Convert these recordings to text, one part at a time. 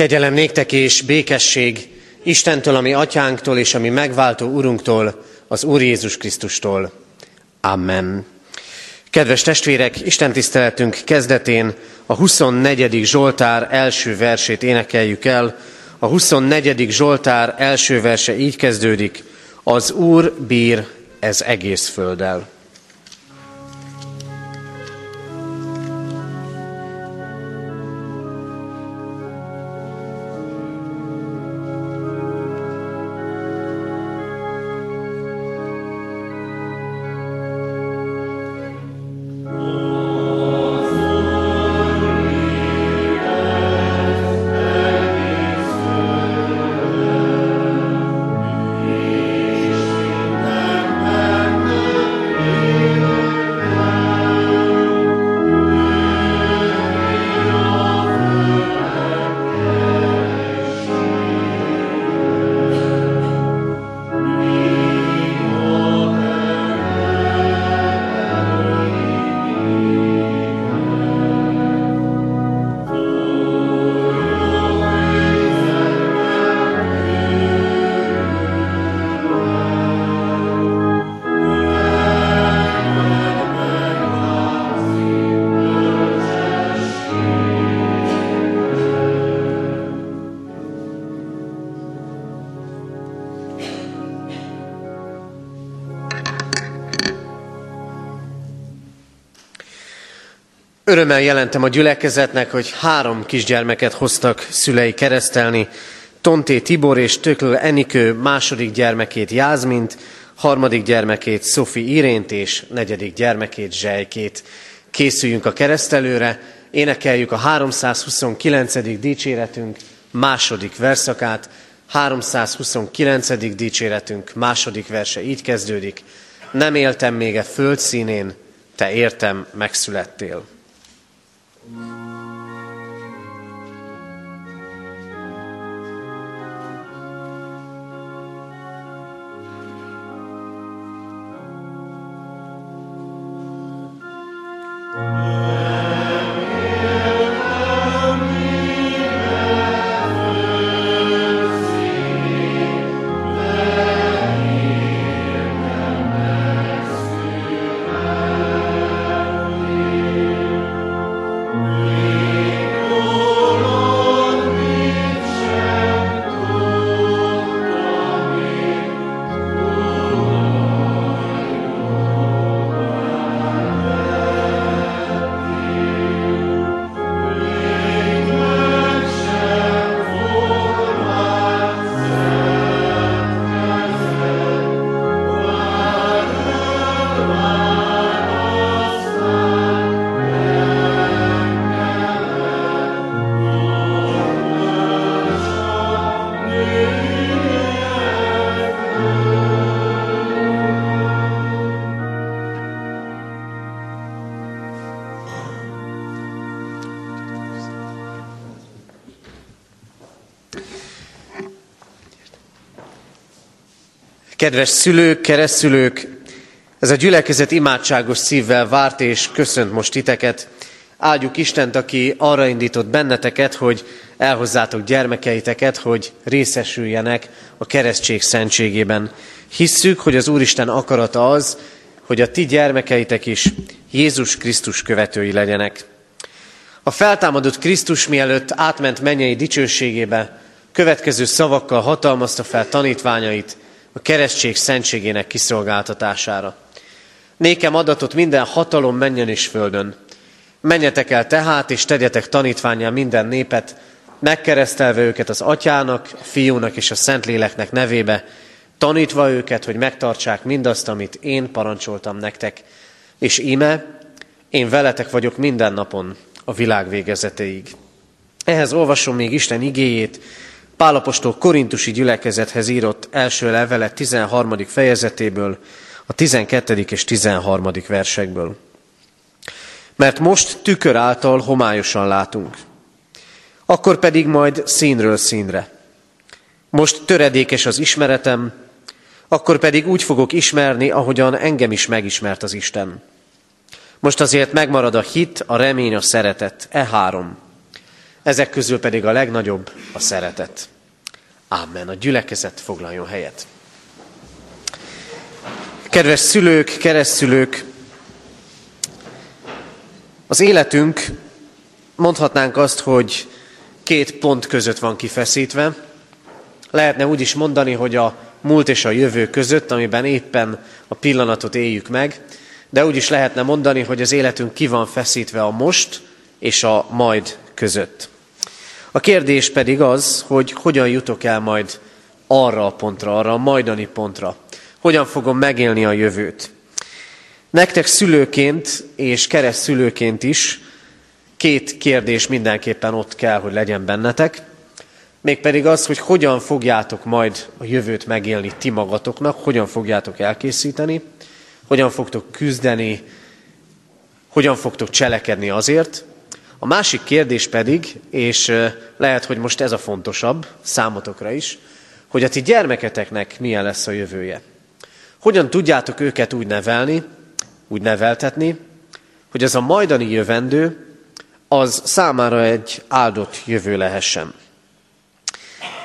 Kegyelem néktek és békesség Istentől, ami atyánktól és ami megváltó Urunktól, az Úr Jézus Krisztustól. Amen. Kedves testvérek, Isten tiszteletünk kezdetén a 24. Zsoltár első versét énekeljük el. A 24. Zsoltár első verse így kezdődik. Az Úr bír ez egész földdel. Örömmel jelentem a gyülekezetnek, hogy három kisgyermeket hoztak szülei keresztelni. Tonté Tibor és Tökl Enikő második gyermekét Jázmint, harmadik gyermekét Szofi Irént és negyedik gyermekét Zsejkét. Készüljünk a keresztelőre, énekeljük a 329. dicséretünk második verszakát. 329. dicséretünk második verse így kezdődik. Nem éltem még a föld színén, te értem megszülettél. Mm-hmm. Kedves szülők, keresztülők, ez a gyülekezet imádságos szívvel várt és köszönt most titeket. Áldjuk Istent, aki arra indított benneteket, hogy elhozzátok gyermekeiteket, hogy részesüljenek a keresztség szentségében. Hisszük, hogy az Úristen akarata az, hogy a ti gyermekeitek is Jézus Krisztus követői legyenek. A feltámadott Krisztus mielőtt átment mennyei dicsőségébe, következő szavakkal hatalmazta fel tanítványait, a keresztség szentségének kiszolgáltatására. Nékem adatot minden hatalom menjen és földön. Menjetek el tehát, és tegyetek tanítványá minden népet, megkeresztelve őket az atyának, a fiúnak és a szentléleknek nevébe, tanítva őket, hogy megtartsák mindazt, amit én parancsoltam nektek. És íme, én veletek vagyok minden napon a világ végezetéig. Ehhez olvasom még Isten igéjét, Pálapostól korintusi gyülekezethez írott első levele 13. fejezetéből, a 12. és 13. versekből. Mert most tükör által homályosan látunk, akkor pedig majd színről színre. Most töredékes az ismeretem, akkor pedig úgy fogok ismerni, ahogyan engem is megismert az Isten. Most azért megmarad a hit, a remény, a szeretet, e három. Ezek közül pedig a legnagyobb a szeretet. Amen. A gyülekezet foglaljon helyet. Kedves szülők, keresztszülők, az életünk mondhatnánk azt, hogy két pont között van kifeszítve. Lehetne úgy is mondani, hogy a múlt és a jövő között, amiben éppen a pillanatot éljük meg, de úgy is lehetne mondani, hogy az életünk ki van feszítve a most és a majd között. A kérdés pedig az, hogy hogyan jutok el majd arra a pontra, arra a majdani pontra. Hogyan fogom megélni a jövőt. Nektek szülőként és kereszt szülőként is két kérdés mindenképpen ott kell, hogy legyen bennetek. Mégpedig az, hogy hogyan fogjátok majd a jövőt megélni ti magatoknak, hogyan fogjátok elkészíteni, hogyan fogtok küzdeni, hogyan fogtok cselekedni azért. A másik kérdés pedig, és lehet, hogy most ez a fontosabb számotokra is, hogy a ti gyermeketeknek milyen lesz a jövője. Hogyan tudjátok őket úgy nevelni, úgy neveltetni, hogy ez a majdani jövendő az számára egy áldott jövő lehessen.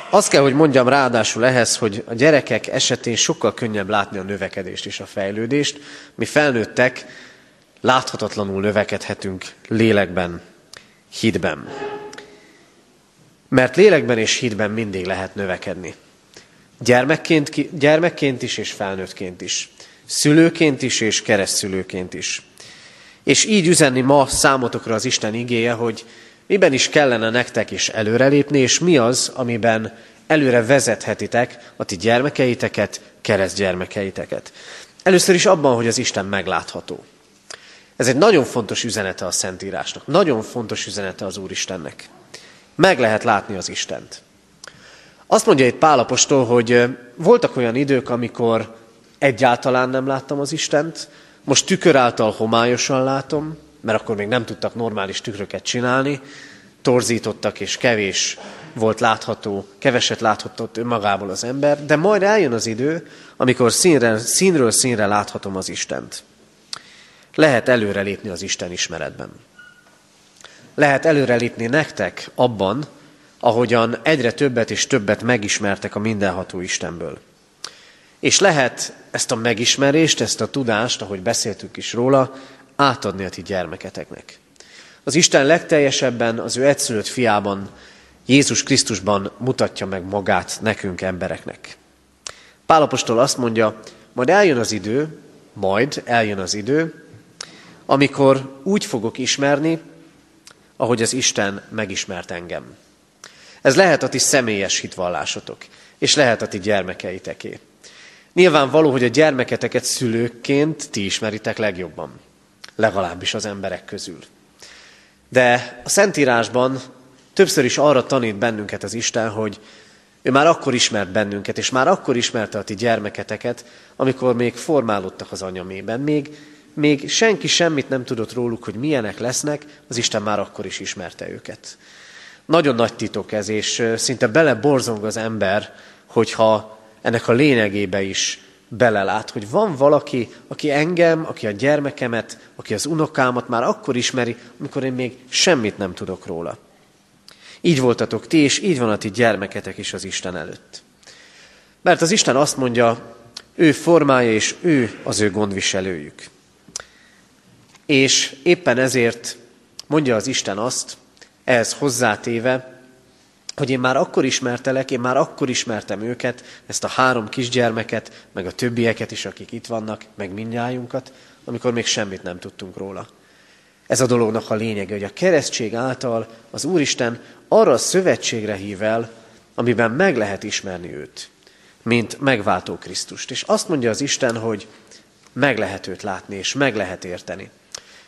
Azt kell, hogy mondjam ráadásul ehhez, hogy a gyerekek esetén sokkal könnyebb látni a növekedést és a fejlődést. Mi felnőttek láthatatlanul növekedhetünk lélekben, hitben. Mert lélekben és hitben mindig lehet növekedni. Gyermekként, gyermekként is és felnőttként is. Szülőként is és keresztszülőként is. És így üzenni ma számotokra az Isten igéje, hogy miben is kellene nektek is előrelépni, és mi az, amiben előre vezethetitek a ti gyermekeiteket, kereszt gyermekeiteket. Először is abban, hogy az Isten meglátható. Ez egy nagyon fontos üzenete a Szentírásnak, nagyon fontos üzenete az Úristennek. Meg lehet látni az Istent. Azt mondja itt Pálapostól, hogy voltak olyan idők, amikor egyáltalán nem láttam az Istent, most tükör által homályosan látom, mert akkor még nem tudtak normális tükröket csinálni, torzítottak és kevés volt látható, keveset láthatott önmagából az ember, de majd eljön az idő, amikor színre, színről színre láthatom az Istent. Lehet előrelépni az Isten ismeretben. Lehet előrelépni nektek abban, ahogyan egyre többet és többet megismertek a mindenható Istenből. És lehet ezt a megismerést, ezt a tudást, ahogy beszéltünk is róla, átadni a ti gyermeketeknek. Az Isten legteljesebben az ő egyszülött fiában, Jézus Krisztusban mutatja meg magát nekünk embereknek. Pálapostól azt mondja, majd eljön az idő, majd eljön az idő, amikor úgy fogok ismerni, ahogy az Isten megismert engem. Ez lehet a ti személyes hitvallásotok, és lehet a ti gyermekeiteké. Nyilvánvaló, hogy a gyermeketeket szülőként ti ismeritek legjobban, legalábbis az emberek közül. De a Szentírásban többször is arra tanít bennünket az Isten, hogy ő már akkor ismert bennünket, és már akkor ismerte a ti gyermeketeket, amikor még formálódtak az anyamében. Még, még senki semmit nem tudott róluk, hogy milyenek lesznek, az Isten már akkor is ismerte őket. Nagyon nagy titok ez, és szinte beleborzong az ember, hogyha ennek a lényegébe is belelát, hogy van valaki, aki engem, aki a gyermekemet, aki az unokámat már akkor ismeri, amikor én még semmit nem tudok róla. Így voltatok ti, és így van a ti gyermeketek is az Isten előtt. Mert az Isten azt mondja, ő formája, és ő az ő gondviselőjük. És éppen ezért mondja az Isten azt, ehhez hozzátéve, hogy én már akkor ismertelek, én már akkor ismertem őket, ezt a három kisgyermeket, meg a többieket is, akik itt vannak, meg mindjájunkat, amikor még semmit nem tudtunk róla. Ez a dolognak a lényege, hogy a keresztség által az Úristen arra a szövetségre hív el, amiben meg lehet ismerni őt, mint megváltó Krisztust. És azt mondja az Isten, hogy meg lehet őt látni, és meg lehet érteni.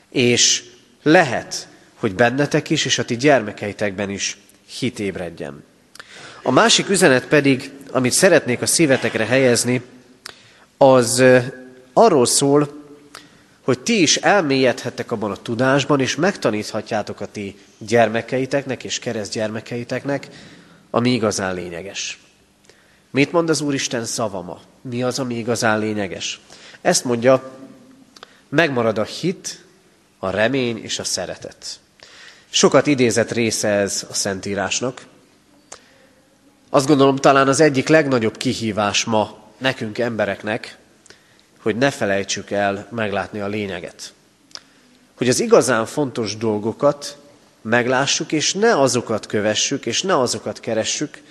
És lehet, hogy bennetek is, és a ti gyermekeitekben is hit ébredjen. A másik üzenet pedig, amit szeretnék a szívetekre helyezni, az arról szól, hogy ti is elmélyedhettek abban a tudásban, és megtaníthatjátok a ti gyermekeiteknek és keresztgyermekeiteknek, ami igazán lényeges. Mit mond az Úristen szavama? Mi az, ami igazán lényeges? Ezt mondja, megmarad a hit, a remény és a szeretet. Sokat idézett része ez a Szentírásnak. Azt gondolom, talán az egyik legnagyobb kihívás ma nekünk embereknek, hogy ne felejtsük el meglátni a lényeget. Hogy az igazán fontos dolgokat meglássuk, és ne azokat kövessük, és ne azokat keressük,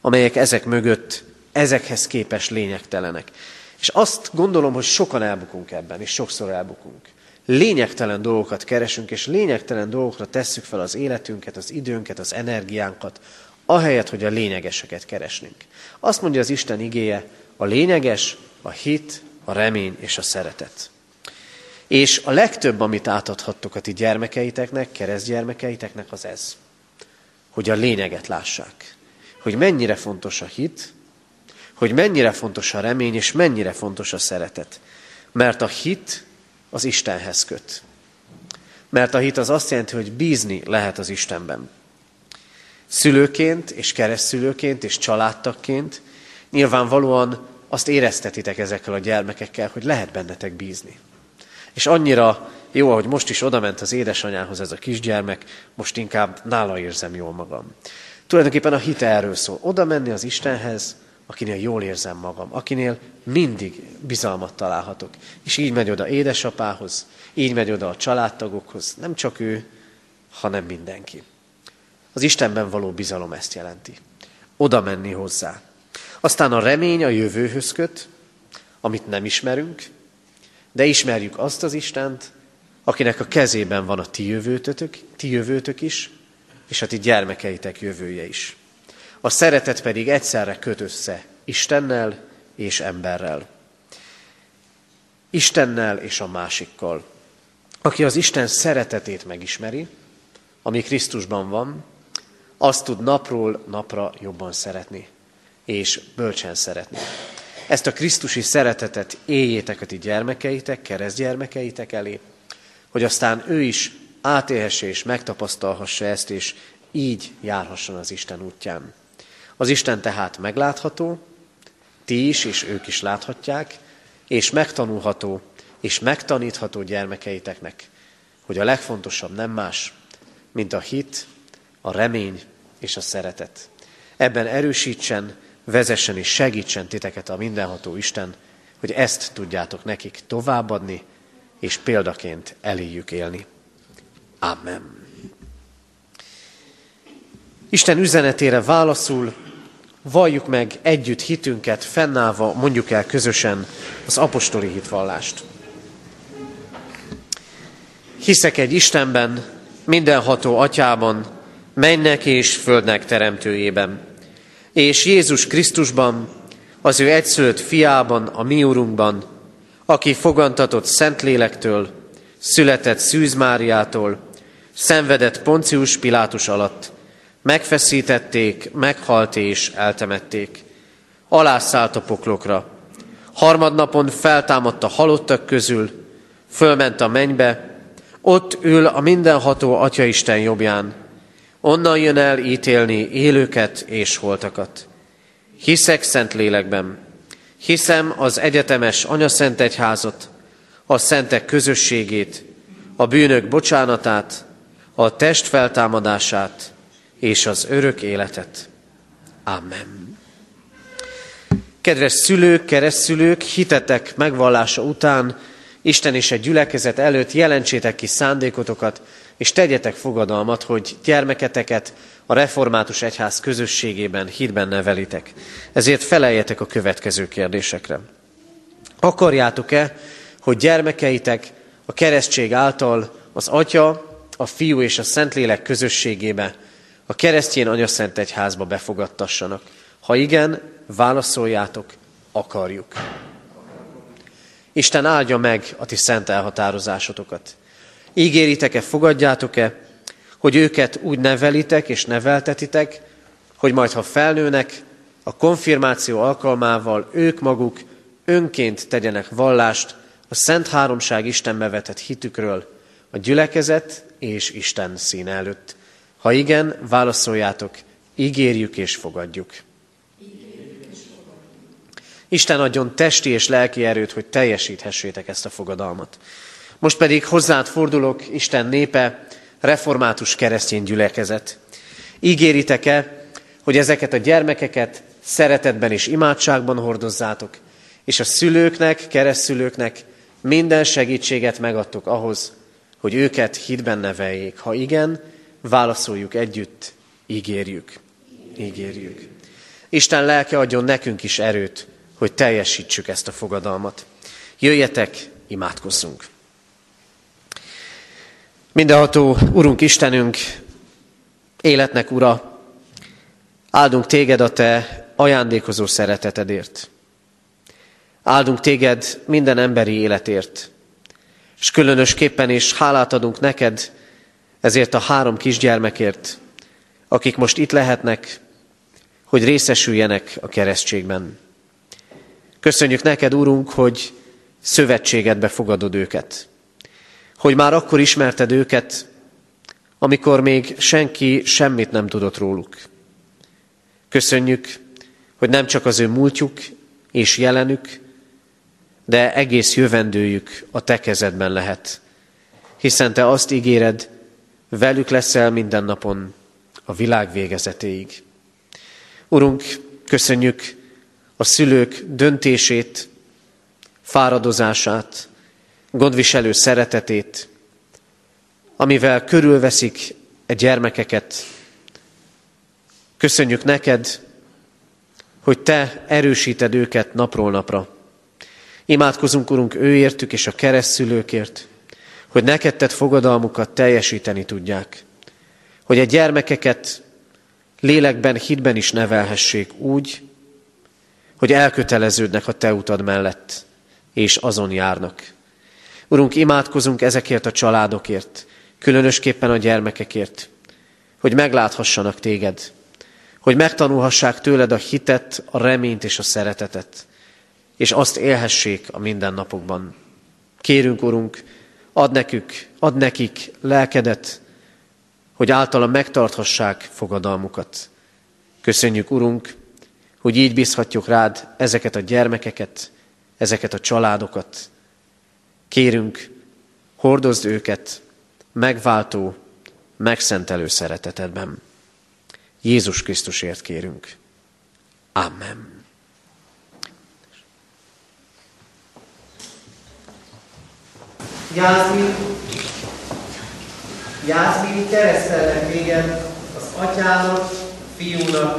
amelyek ezek mögött, ezekhez képes lényegtelenek. És azt gondolom, hogy sokan elbukunk ebben, és sokszor elbukunk. Lényegtelen dolgokat keresünk, és lényegtelen dolgokra tesszük fel az életünket, az időnket, az energiánkat, ahelyett, hogy a lényegeseket keresnénk. Azt mondja az Isten igéje, a lényeges, a hit, a remény és a szeretet. És a legtöbb, amit átadhattok a ti gyermekeiteknek, keresztgyermekeiteknek, az ez. Hogy a lényeget lássák. Hogy mennyire fontos a hit, hogy mennyire fontos a remény, és mennyire fontos a szeretet. Mert a hit az Istenhez köt. Mert a hit az azt jelenti, hogy bízni lehet az Istenben. Szülőként, és keresztszülőként, és családtakként nyilvánvalóan azt éreztetitek ezekkel a gyermekekkel, hogy lehet bennetek bízni. És annyira jó, ahogy most is odament az édesanyához ez a kisgyermek, most inkább nála érzem jól magam. Tulajdonképpen a hit erről szól. Oda menni az Istenhez, akinél jól érzem magam, akinél mindig bizalmat találhatok. És így megy oda édesapához, így megy oda a családtagokhoz, nem csak ő, hanem mindenki. Az Istenben való bizalom ezt jelenti. Oda menni hozzá. Aztán a remény a jövőhöz köt, amit nem ismerünk, de ismerjük azt az Istent, akinek a kezében van a ti jövőtötök, ti jövőtök is, és a ti gyermekeitek jövője is. A szeretet pedig egyszerre köt össze Istennel és emberrel. Istennel és a másikkal. Aki az Isten szeretetét megismeri, ami Krisztusban van, azt tud napról napra jobban szeretni, és bölcsen szeretni. Ezt a Krisztusi szeretetet éljétek a ti gyermekeitek, keresztgyermekeitek elé, hogy aztán ő is átélhesse és megtapasztalhassa ezt, és így járhasson az Isten útján. Az Isten tehát meglátható, ti is és ők is láthatják, és megtanulható és megtanítható gyermekeiteknek, hogy a legfontosabb nem más, mint a hit, a remény és a szeretet. Ebben erősítsen, vezessen és segítsen titeket a mindenható Isten, hogy ezt tudjátok nekik továbbadni, és példaként eléjük élni. Amen. Isten üzenetére válaszul valljuk meg együtt hitünket, fennállva mondjuk el közösen az apostoli hitvallást. Hiszek egy Istenben, mindenható atyában, mennek és földnek teremtőjében, és Jézus Krisztusban, az ő egyszülött fiában, a mi úrunkban, aki fogantatott Szentlélektől, született Szűz Máriától, szenvedett Poncius Pilátus alatt, megfeszítették, meghalt és eltemették. Alászállt a poklokra. Harmadnapon feltámadt a halottak közül, fölment a mennybe, ott ül a mindenható Atyaisten jobbján, Onnan jön el ítélni élőket és holtakat. Hiszek szent lélekben. Hiszem az egyetemes anyaszent egyházat, a szentek közösségét, a bűnök bocsánatát, a test feltámadását és az örök életet. Amen. Kedves szülők, keresztszülők, hitetek megvallása után Isten és egy gyülekezet előtt jelentsétek ki szándékotokat, és tegyetek fogadalmat, hogy gyermeketeket a református egyház közösségében, hitben nevelitek. Ezért feleljetek a következő kérdésekre. Akarjátok-e, hogy gyermekeitek a keresztség által az Atya, a Fiú és a Szentlélek közösségébe, a keresztjén anyaszent egyházba befogadtassanak? Ha igen, válaszoljátok, akarjuk. Isten áldja meg a ti szent elhatározásotokat. Ígéritek-e, fogadjátok-e, hogy őket úgy nevelitek és neveltetitek, hogy majd ha felnőnek, a konfirmáció alkalmával ők maguk önként tegyenek vallást a Szent Háromság Istenbe vetett hitükről, a gyülekezet és Isten szín előtt. Ha igen, válaszoljátok, ígérjük és fogadjuk. Isten adjon testi és lelki erőt, hogy teljesíthessétek ezt a fogadalmat. Most pedig hozzád fordulok, Isten népe, református keresztény gyülekezet. Ígéritek-e, hogy ezeket a gyermekeket szeretetben és imádságban hordozzátok, és a szülőknek, keresztülőknek minden segítséget megadtok ahhoz, hogy őket hitben neveljék. Ha igen, válaszoljuk együtt, ígérjük. Ígérjük. Isten lelke adjon nekünk is erőt, hogy teljesítsük ezt a fogadalmat. Jöjjetek, imádkozzunk! Mindenható Urunk Istenünk, életnek Ura, áldunk Téged a Te ajándékozó szeretetedért. Áldunk Téged minden emberi életért, és különösképpen is hálát adunk neked ezért a három kisgyermekért, akik most itt lehetnek, hogy részesüljenek a keresztségben. Köszönjük neked, Úrunk, hogy szövetségedbe fogadod őket. Hogy már akkor ismerted őket, amikor még senki semmit nem tudott róluk. Köszönjük, hogy nem csak az ő múltjuk és jelenük, de egész jövendőjük a te kezedben lehet. Hiszen te azt ígéred, velük leszel minden napon a világ végezetéig. Urunk, köszönjük a szülők döntését, fáradozását, gondviselő szeretetét, amivel körülveszik a gyermekeket. Köszönjük neked, hogy te erősíted őket napról napra. Imádkozunk, Urunk, őértük és a keresztülőkért, hogy neked tett fogadalmukat teljesíteni tudják. Hogy a gyermekeket lélekben, hitben is nevelhessék úgy, hogy elköteleződnek a te utad mellett, és azon járnak. Urunk, imádkozunk ezekért a családokért, különösképpen a gyermekekért, hogy megláthassanak téged, hogy megtanulhassák tőled a hitet, a reményt és a szeretetet, és azt élhessék a mindennapokban. Kérünk, Urunk, ad nekük, ad nekik lelkedet, hogy általa megtarthassák fogadalmukat. Köszönjük, Urunk, hogy így bízhatjuk rád ezeket a gyermekeket, ezeket a családokat. Kérünk, hordozd őket megváltó, megszentelő szeretetedben. Jézus Krisztusért kérünk. Amen. Jászmin, Jászmin keresztellek téged az Atyának, Fiúnak,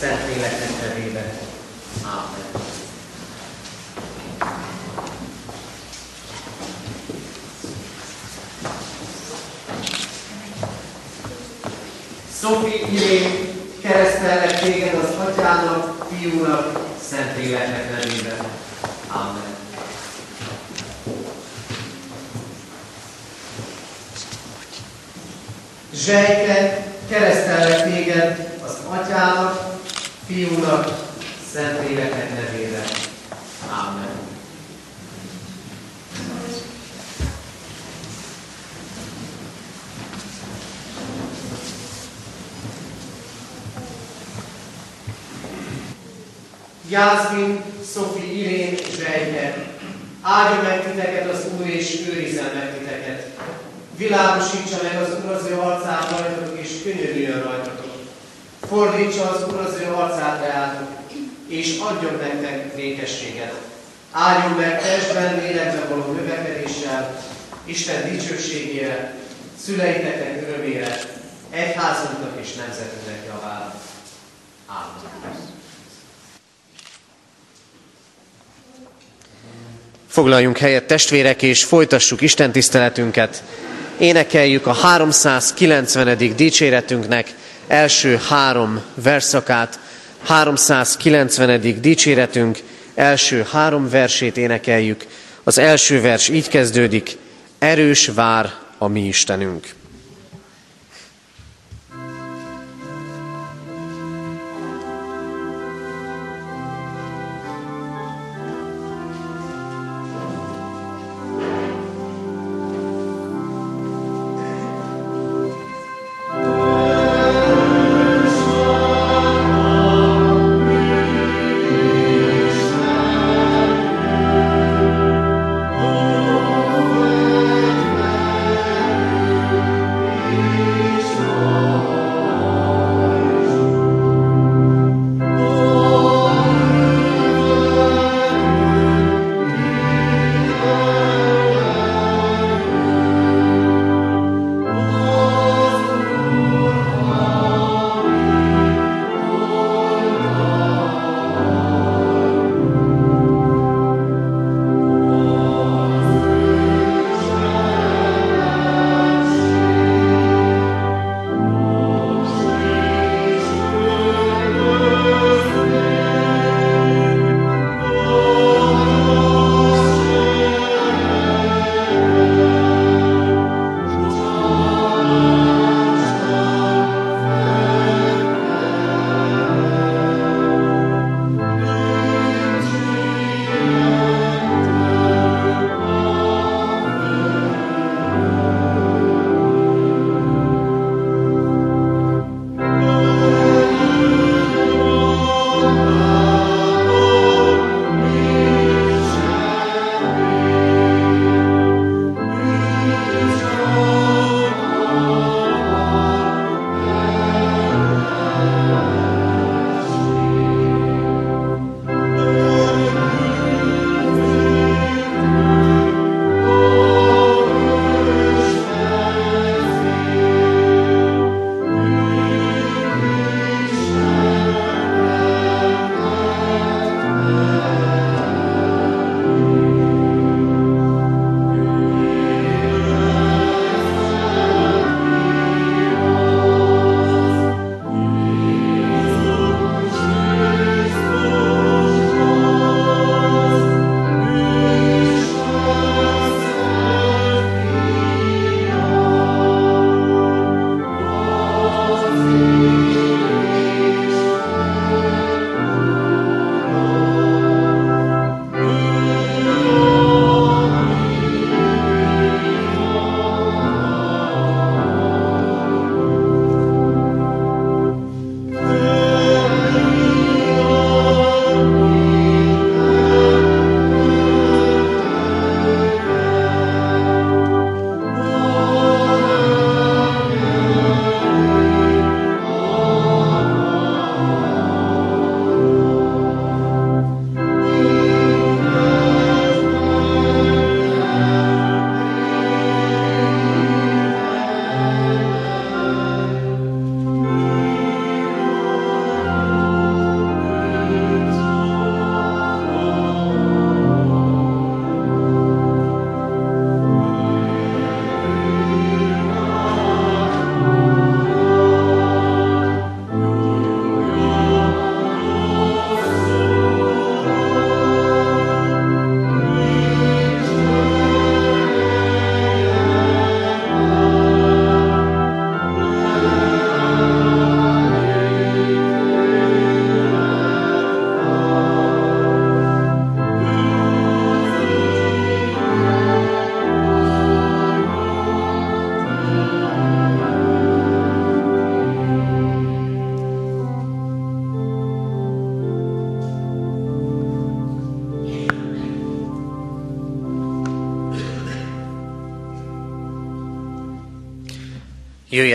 Szentléleknek nevében. Amen. Szofi Irén keresztellek téged az Atyának, Fiúnak, Szentléleknek nevében. Amen. Zsejke, keresztellek téged az Atyának, Fiúnak, Szentléleknek nevében. Amen. Jászmin, Szofi, Irén, Zsejke, áldja meg titeket az Úr, és őrizzen meg titeket. Világosítsa meg az Úr az ő arcát rajtatok, és könyörüljön rajtatok. Fordítsa az Úr az ő arcát reátok, és adjon nektek békességet. Áldjon meg testben, lélekben való növekedéssel, Isten dicsőségére, szüleiteknek örömére, egyházunknak és nemzetünknek javára. Amen. Foglaljunk helyet testvérek, és folytassuk Isten tiszteletünket énekeljük a 390. dicséretünknek első három verszakát, 390. dicséretünk első három versét énekeljük. Az első vers így kezdődik, erős vár a mi Istenünk.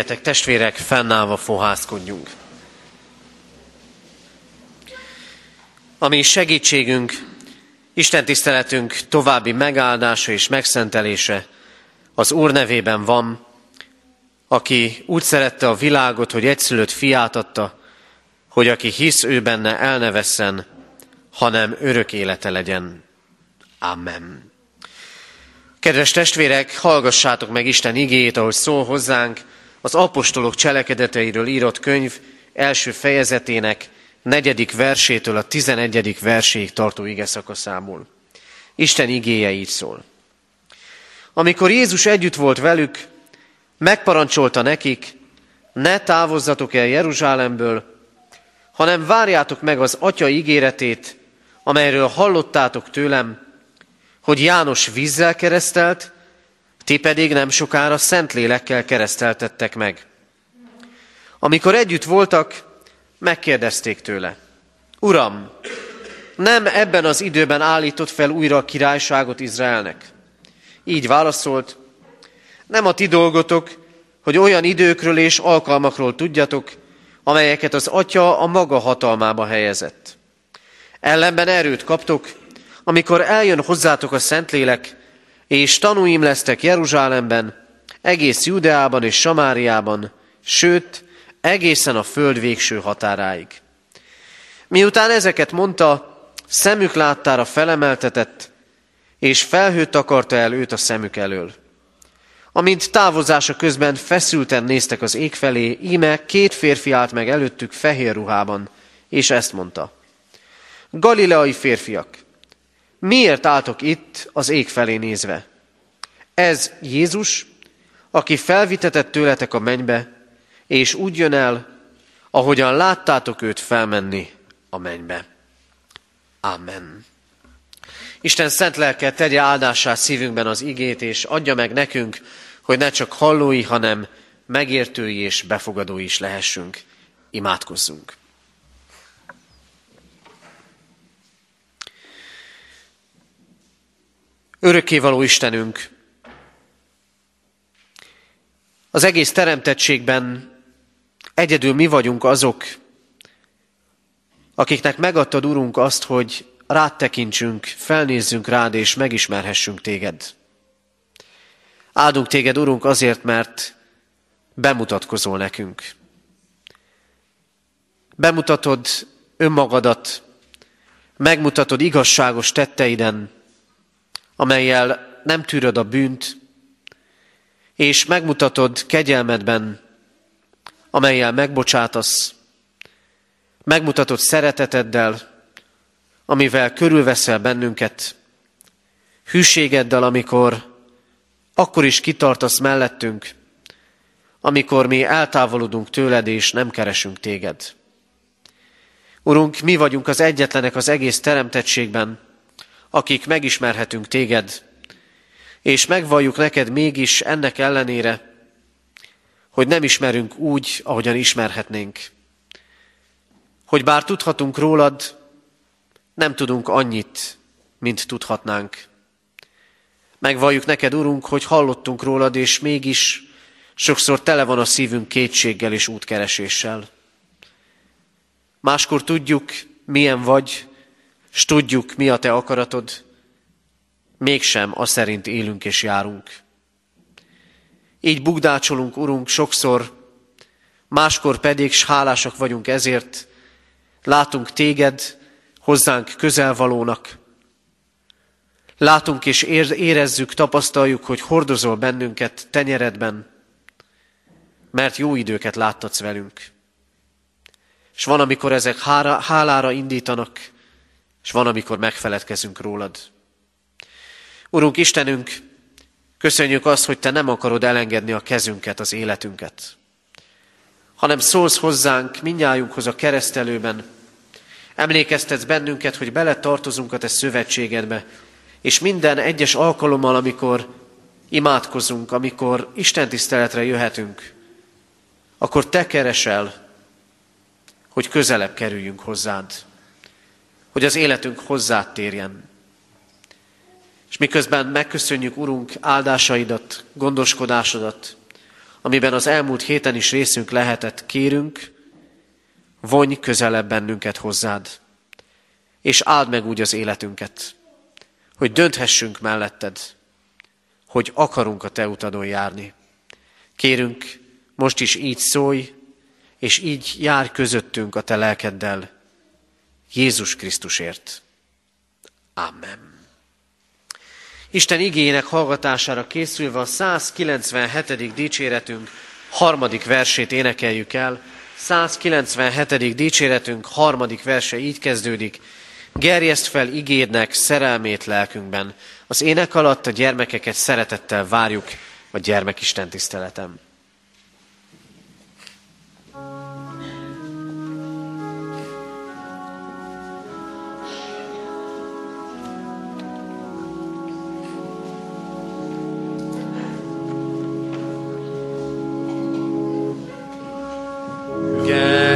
Jöjjetek testvérek, fennállva fohászkodjunk. Ami segítségünk, Isten tiszteletünk további megáldása és megszentelése az Úr nevében van, aki úgy szerette a világot, hogy egyszülött fiát adta, hogy aki hisz ő benne el hanem örök élete legyen. Amen. Kedves testvérek, hallgassátok meg Isten igéjét, ahogy szól hozzánk az apostolok cselekedeteiről írott könyv első fejezetének negyedik versétől a tizenegyedik verséig tartó ige szakaszából. Isten igéje így szól. Amikor Jézus együtt volt velük, megparancsolta nekik, ne távozzatok el Jeruzsálemből, hanem várjátok meg az Atya ígéretét, amelyről hallottátok tőlem, hogy János vízzel keresztelt, ti pedig nem sokára szent lélekkel kereszteltettek meg. Amikor együtt voltak, megkérdezték tőle, Uram, nem ebben az időben állított fel újra a királyságot Izraelnek? Így válaszolt, nem a ti dolgotok, hogy olyan időkről és alkalmakról tudjatok, amelyeket az Atya a maga hatalmába helyezett. Ellenben erőt kaptok, amikor eljön hozzátok a Szentlélek, és tanúim lesztek Jeruzsálemben, egész Judeában és Samáriában, sőt, egészen a föld végső határáig. Miután ezeket mondta, szemük láttára felemeltetett, és felhőt akarta el őt a szemük elől. Amint távozása közben feszülten néztek az ég felé, íme két férfi állt meg előttük fehér ruhában, és ezt mondta. Galileai férfiak, miért álltok itt az ég felé nézve? Ez Jézus, aki felvitetett tőletek a mennybe, és úgy jön el, ahogyan láttátok őt felmenni a mennybe. Amen. Isten szent lelke tegye áldását szívünkben az igét, és adja meg nekünk, hogy ne csak hallói, hanem megértői és befogadói is lehessünk. Imádkozzunk. Örökkévaló Istenünk, az egész teremtettségben egyedül mi vagyunk azok, akiknek megadtad, Urunk, azt, hogy rád tekintsünk, felnézzünk rád, és megismerhessünk téged. Áldunk téged, Urunk, azért, mert bemutatkozol nekünk. Bemutatod önmagadat, megmutatod igazságos tetteiden, amelyel nem tűröd a bűnt, és megmutatod kegyelmedben, amelyel megbocsátasz, megmutatod szereteteddel, amivel körülveszel bennünket, hűségeddel, amikor akkor is kitartasz mellettünk, amikor mi eltávolodunk tőled és nem keresünk téged. Urunk, mi vagyunk az egyetlenek az egész teremtettségben, akik megismerhetünk téged, és megvalljuk neked mégis ennek ellenére, hogy nem ismerünk úgy, ahogyan ismerhetnénk. Hogy bár tudhatunk rólad, nem tudunk annyit, mint tudhatnánk. Megvalljuk neked, Urunk, hogy hallottunk rólad, és mégis sokszor tele van a szívünk kétséggel és útkereséssel. Máskor tudjuk, milyen vagy, s tudjuk, mi a te akaratod, mégsem a szerint élünk és járunk. Így bugdácsolunk, Urunk, sokszor, máskor pedig, s hálásak vagyunk ezért, látunk téged hozzánk közelvalónak, Látunk és érezzük, tapasztaljuk, hogy hordozol bennünket tenyeredben, mert jó időket láttatsz velünk. És van, amikor ezek hálára indítanak, és van, amikor megfeledkezünk rólad. Urunk Istenünk, köszönjük azt, hogy Te nem akarod elengedni a kezünket, az életünket, hanem szólsz hozzánk, minnyájunkhoz a keresztelőben, emlékeztetsz bennünket, hogy bele tartozunk a Te szövetségedbe, és minden egyes alkalommal, amikor imádkozunk, amikor Isten tiszteletre jöhetünk, akkor te keresel, hogy közelebb kerüljünk hozzád, hogy az életünk hozzád térjen. És miközben megköszönjük, Urunk, áldásaidat, gondoskodásodat, amiben az elmúlt héten is részünk lehetett, kérünk, vonj közelebb bennünket hozzád, és áld meg úgy az életünket, hogy dönthessünk melletted, hogy akarunk a te utadon járni. Kérünk, most is így szólj, és így jár közöttünk a te lelkeddel, Jézus Krisztusért. Amen. Isten igényének hallgatására készülve a 197. dicséretünk harmadik versét énekeljük el. 197. dicséretünk harmadik verse így kezdődik. Gerjeszt fel igédnek szerelmét lelkünkben. Az ének alatt a gyermekeket szeretettel várjuk a gyermekisten tiszteletem. Yeah.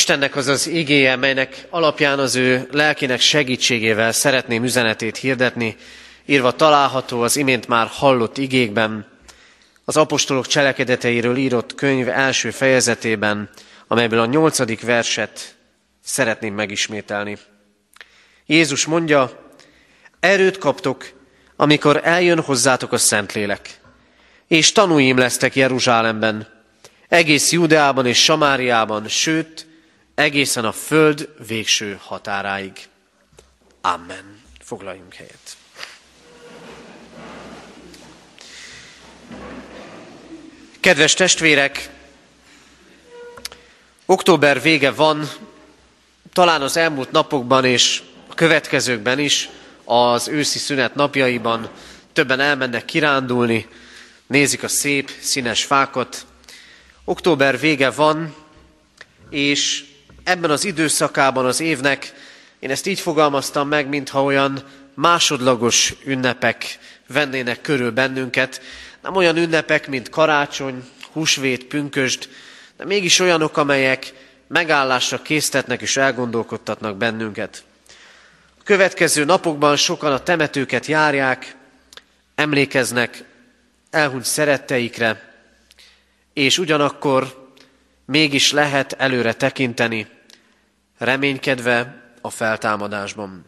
Istennek az az igéje, melynek alapján az ő lelkének segítségével szeretném üzenetét hirdetni, írva található az imént már hallott igékben, az apostolok cselekedeteiről írott könyv első fejezetében, amelyből a nyolcadik verset szeretném megismételni. Jézus mondja, erőt kaptok, amikor eljön hozzátok a Szentlélek, és tanúim lesztek Jeruzsálemben, egész Judeában és Samáriában, sőt, egészen a föld végső határáig. Amen. Foglaljunk helyet. Kedves testvérek, október vége van, talán az elmúlt napokban és a következőkben is, az őszi szünet napjaiban többen elmennek kirándulni, nézik a szép, színes fákat. Október vége van, és ebben az időszakában az évnek, én ezt így fogalmaztam meg, mintha olyan másodlagos ünnepek vennének körül bennünket, nem olyan ünnepek, mint karácsony, húsvét, pünkösd, de mégis olyanok, amelyek megállásra késztetnek és elgondolkodtatnak bennünket. A következő napokban sokan a temetőket járják, emlékeznek elhunyt szeretteikre, és ugyanakkor mégis lehet előre tekinteni, reménykedve a feltámadásban.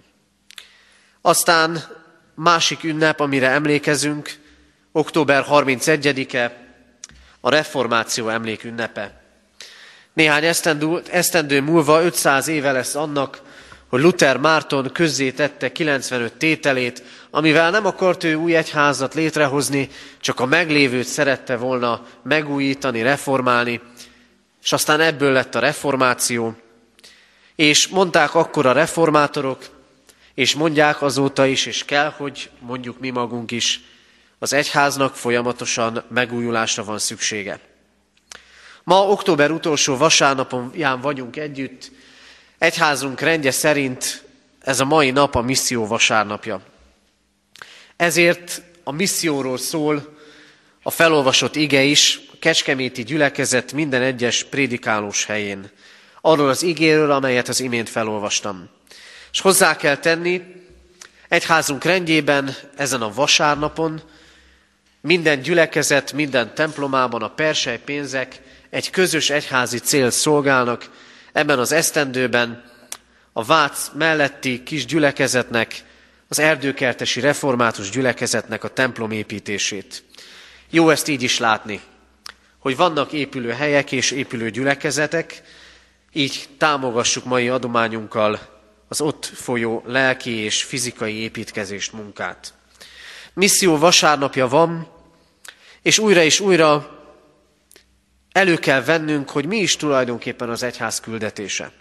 Aztán másik ünnep, amire emlékezünk, október 31-e, a reformáció emlékünnepe. Néhány esztendő, esztendő múlva 500 éve lesz annak, hogy Luther Márton közzétette 95 tételét, amivel nem akart ő új egyházat létrehozni, csak a meglévőt szerette volna megújítani, reformálni, és aztán ebből lett a reformáció, és mondták akkor a reformátorok, és mondják azóta is, és kell, hogy mondjuk mi magunk is, az egyháznak folyamatosan megújulásra van szüksége. Ma október utolsó vasárnapon vagyunk együtt, egyházunk rendje szerint ez a mai nap a misszió vasárnapja. Ezért a misszióról szól a felolvasott ige is, a Kecskeméti gyülekezet minden egyes prédikálós helyén. Arról az igéről, amelyet az imént felolvastam. És hozzá kell tenni, egyházunk rendjében ezen a vasárnapon minden gyülekezet, minden templomában a persely pénzek egy közös egyházi cél szolgálnak. Ebben az esztendőben a Vác melletti kis gyülekezetnek, az erdőkertesi református gyülekezetnek a templom építését. Jó ezt így is látni, hogy vannak épülő helyek és épülő gyülekezetek, így támogassuk mai adományunkkal az ott folyó lelki és fizikai építkezést, munkát. Misszió vasárnapja van, és újra és újra elő kell vennünk, hogy mi is tulajdonképpen az egyház küldetése.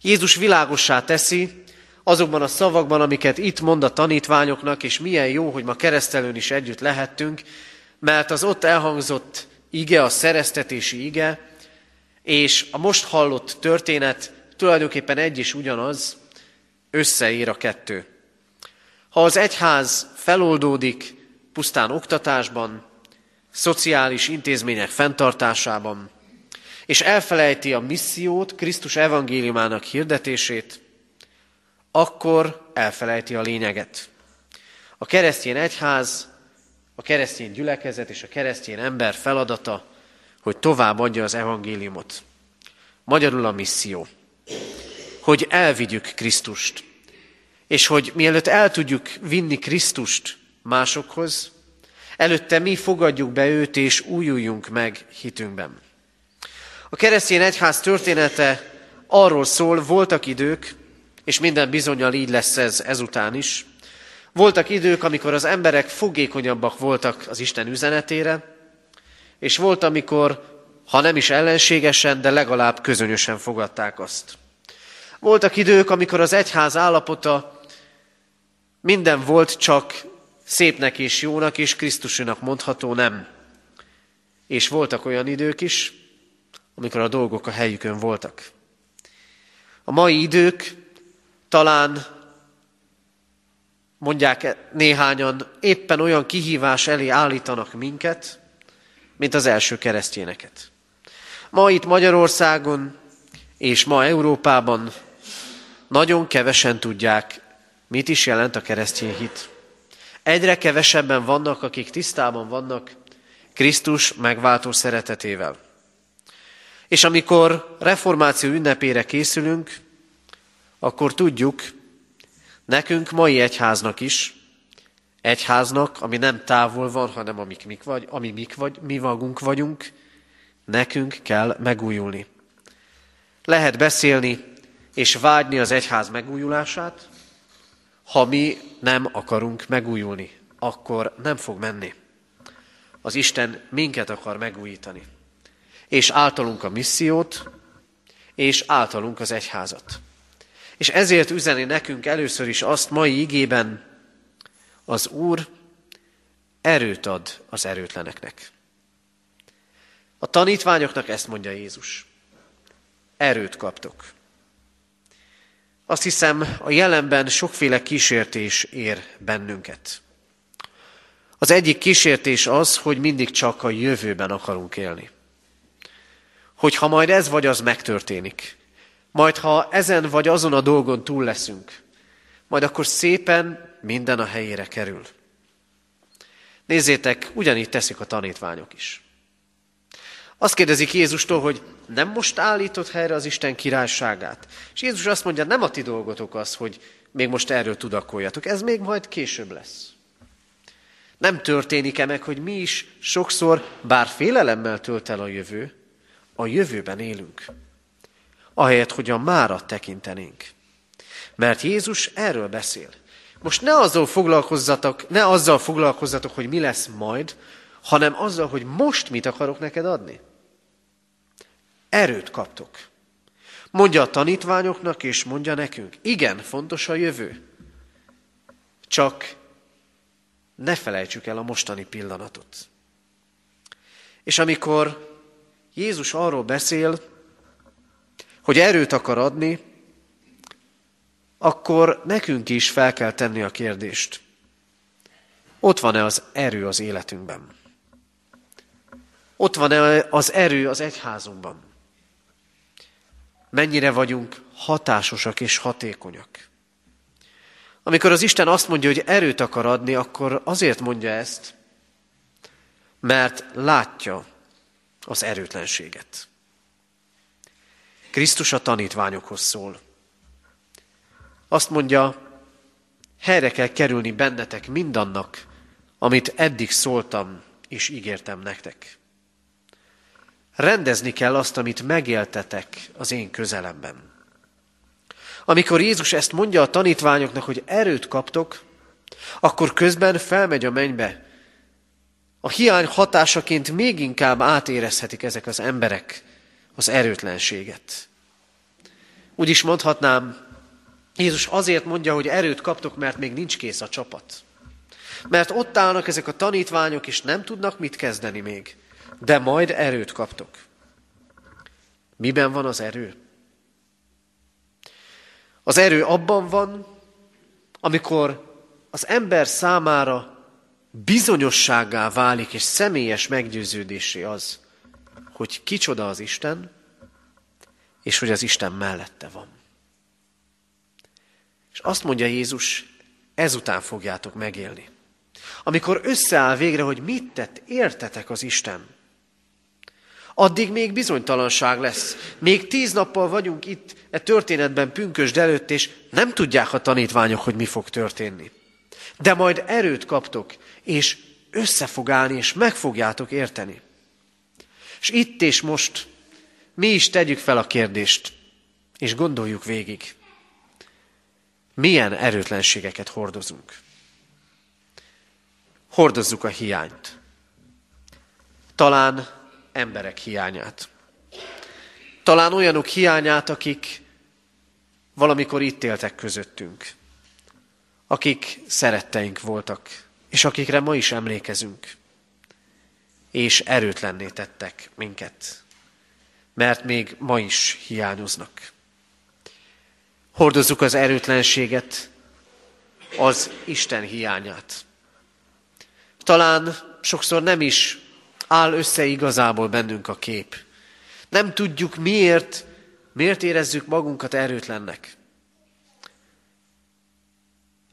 Jézus világossá teszi azokban a szavakban, amiket itt mond a tanítványoknak, és milyen jó, hogy ma keresztelőn is együtt lehettünk, mert az ott elhangzott ige, a szereztetési ige, és a most hallott történet tulajdonképpen egy is ugyanaz, összeír a kettő. Ha az egyház feloldódik pusztán oktatásban, szociális intézmények fenntartásában, és elfelejti a missziót, Krisztus evangéliumának hirdetését, akkor elfelejti a lényeget. A keresztény egyház, a keresztény gyülekezet és a keresztény ember feladata, hogy tovább adja az evangéliumot. Magyarul a misszió. Hogy elvigyük Krisztust. És hogy mielőtt el tudjuk vinni Krisztust másokhoz, előtte mi fogadjuk be őt és újuljunk meg hitünkben. A keresztény egyház története arról szól, voltak idők, és minden bizonyal így lesz ez ezután is. Voltak idők, amikor az emberek fogékonyabbak voltak az Isten üzenetére, és volt, amikor, ha nem is ellenségesen, de legalább közönösen fogadták azt. Voltak idők, amikor az egyház állapota minden volt csak szépnek és jónak és Krisztusinak mondható nem. És voltak olyan idők is, amikor a dolgok a helyükön voltak. A mai idők talán mondják néhányan, éppen olyan kihívás elé állítanak minket, mint az első keresztényeket. Ma itt Magyarországon és ma Európában nagyon kevesen tudják, mit is jelent a keresztény hit. Egyre kevesebben vannak, akik tisztában vannak Krisztus megváltó szeretetével. És amikor reformáció ünnepére készülünk, akkor tudjuk, nekünk mai egyháznak is, egyháznak, ami nem távol van, hanem amik mik vagy, ami mik vagy, mi magunk vagyunk, nekünk kell megújulni. Lehet beszélni és vágyni az egyház megújulását, ha mi nem akarunk megújulni, akkor nem fog menni. Az Isten minket akar megújítani. És általunk a missziót, és általunk az egyházat. És ezért üzeni nekünk először is azt mai igében, az Úr erőt ad az erőtleneknek. A tanítványoknak ezt mondja Jézus. Erőt kaptok. Azt hiszem, a jelenben sokféle kísértés ér bennünket. Az egyik kísértés az, hogy mindig csak a jövőben akarunk élni. Hogy ha majd ez vagy az megtörténik, majd ha ezen vagy azon a dolgon túl leszünk, majd akkor szépen minden a helyére kerül. Nézzétek, ugyanígy teszik a tanítványok is. Azt kérdezik Jézustól, hogy nem most állított helyre az Isten királyságát. És Jézus azt mondja, nem a ti dolgotok az, hogy még most erről tudakoljatok, ez még majd később lesz. Nem történik-e meg, hogy mi is sokszor, bár félelemmel tölt el a jövő, a jövőben élünk ahelyett, hogy a mára tekintenénk. Mert Jézus erről beszél. Most ne azzal foglalkozzatok, ne azzal foglalkozzatok, hogy mi lesz majd, hanem azzal, hogy most mit akarok neked adni. Erőt kaptok. Mondja a tanítványoknak, és mondja nekünk. Igen, fontos a jövő. Csak ne felejtsük el a mostani pillanatot. És amikor Jézus arról beszél, hogy erőt akar adni, akkor nekünk is fel kell tenni a kérdést. Ott van-e az erő az életünkben? Ott van-e az erő az egyházunkban? Mennyire vagyunk hatásosak és hatékonyak? Amikor az Isten azt mondja, hogy erőt akar adni, akkor azért mondja ezt, mert látja az erőtlenséget. Krisztus a tanítványokhoz szól. Azt mondja, helyre kell kerülni bennetek mindannak, amit eddig szóltam és ígértem nektek. Rendezni kell azt, amit megéltetek az én közelemben. Amikor Jézus ezt mondja a tanítványoknak, hogy erőt kaptok, akkor közben felmegy a mennybe. A hiány hatásaként még inkább átérezhetik ezek az emberek az erőtlenséget. Úgy is mondhatnám, Jézus azért mondja, hogy erőt kaptok, mert még nincs kész a csapat. Mert ott állnak ezek a tanítványok, és nem tudnak mit kezdeni még. De majd erőt kaptok. Miben van az erő? Az erő abban van, amikor az ember számára bizonyosságá válik és személyes meggyőződésé az, hogy kicsoda az Isten, és hogy az Isten mellette van. És azt mondja Jézus, ezután fogjátok megélni. Amikor összeáll végre, hogy mit tett, értetek az Isten. Addig még bizonytalanság lesz. Még tíz nappal vagyunk itt e történetben pünkösd előtt, és nem tudják a tanítványok, hogy mi fog történni. De majd erőt kaptok, és össze fog állni, és meg fogjátok érteni. És itt és most mi is tegyük fel a kérdést, és gondoljuk végig. Milyen erőtlenségeket hordozunk? Hordozzuk a hiányt. Talán emberek hiányát. Talán olyanok hiányát, akik valamikor itt éltek közöttünk, akik szeretteink voltak, és akikre ma is emlékezünk, és erőtlenné tettek minket, mert még ma is hiányoznak. Hordozzuk az erőtlenséget, az Isten hiányát. Talán sokszor nem is áll össze igazából bennünk a kép. Nem tudjuk miért, miért érezzük magunkat erőtlennek.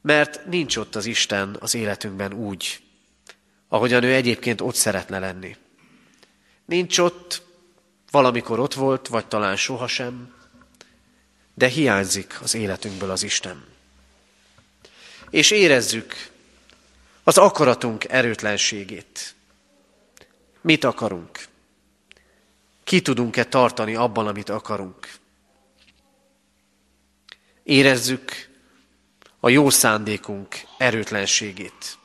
Mert nincs ott az Isten az életünkben úgy, ahogyan ő egyébként ott szeretne lenni. Nincs ott, valamikor ott volt, vagy talán sohasem, de hiányzik az életünkből az Isten. És érezzük az akaratunk erőtlenségét. Mit akarunk? Ki tudunk-e tartani abban, amit akarunk? Érezzük a jó szándékunk erőtlenségét.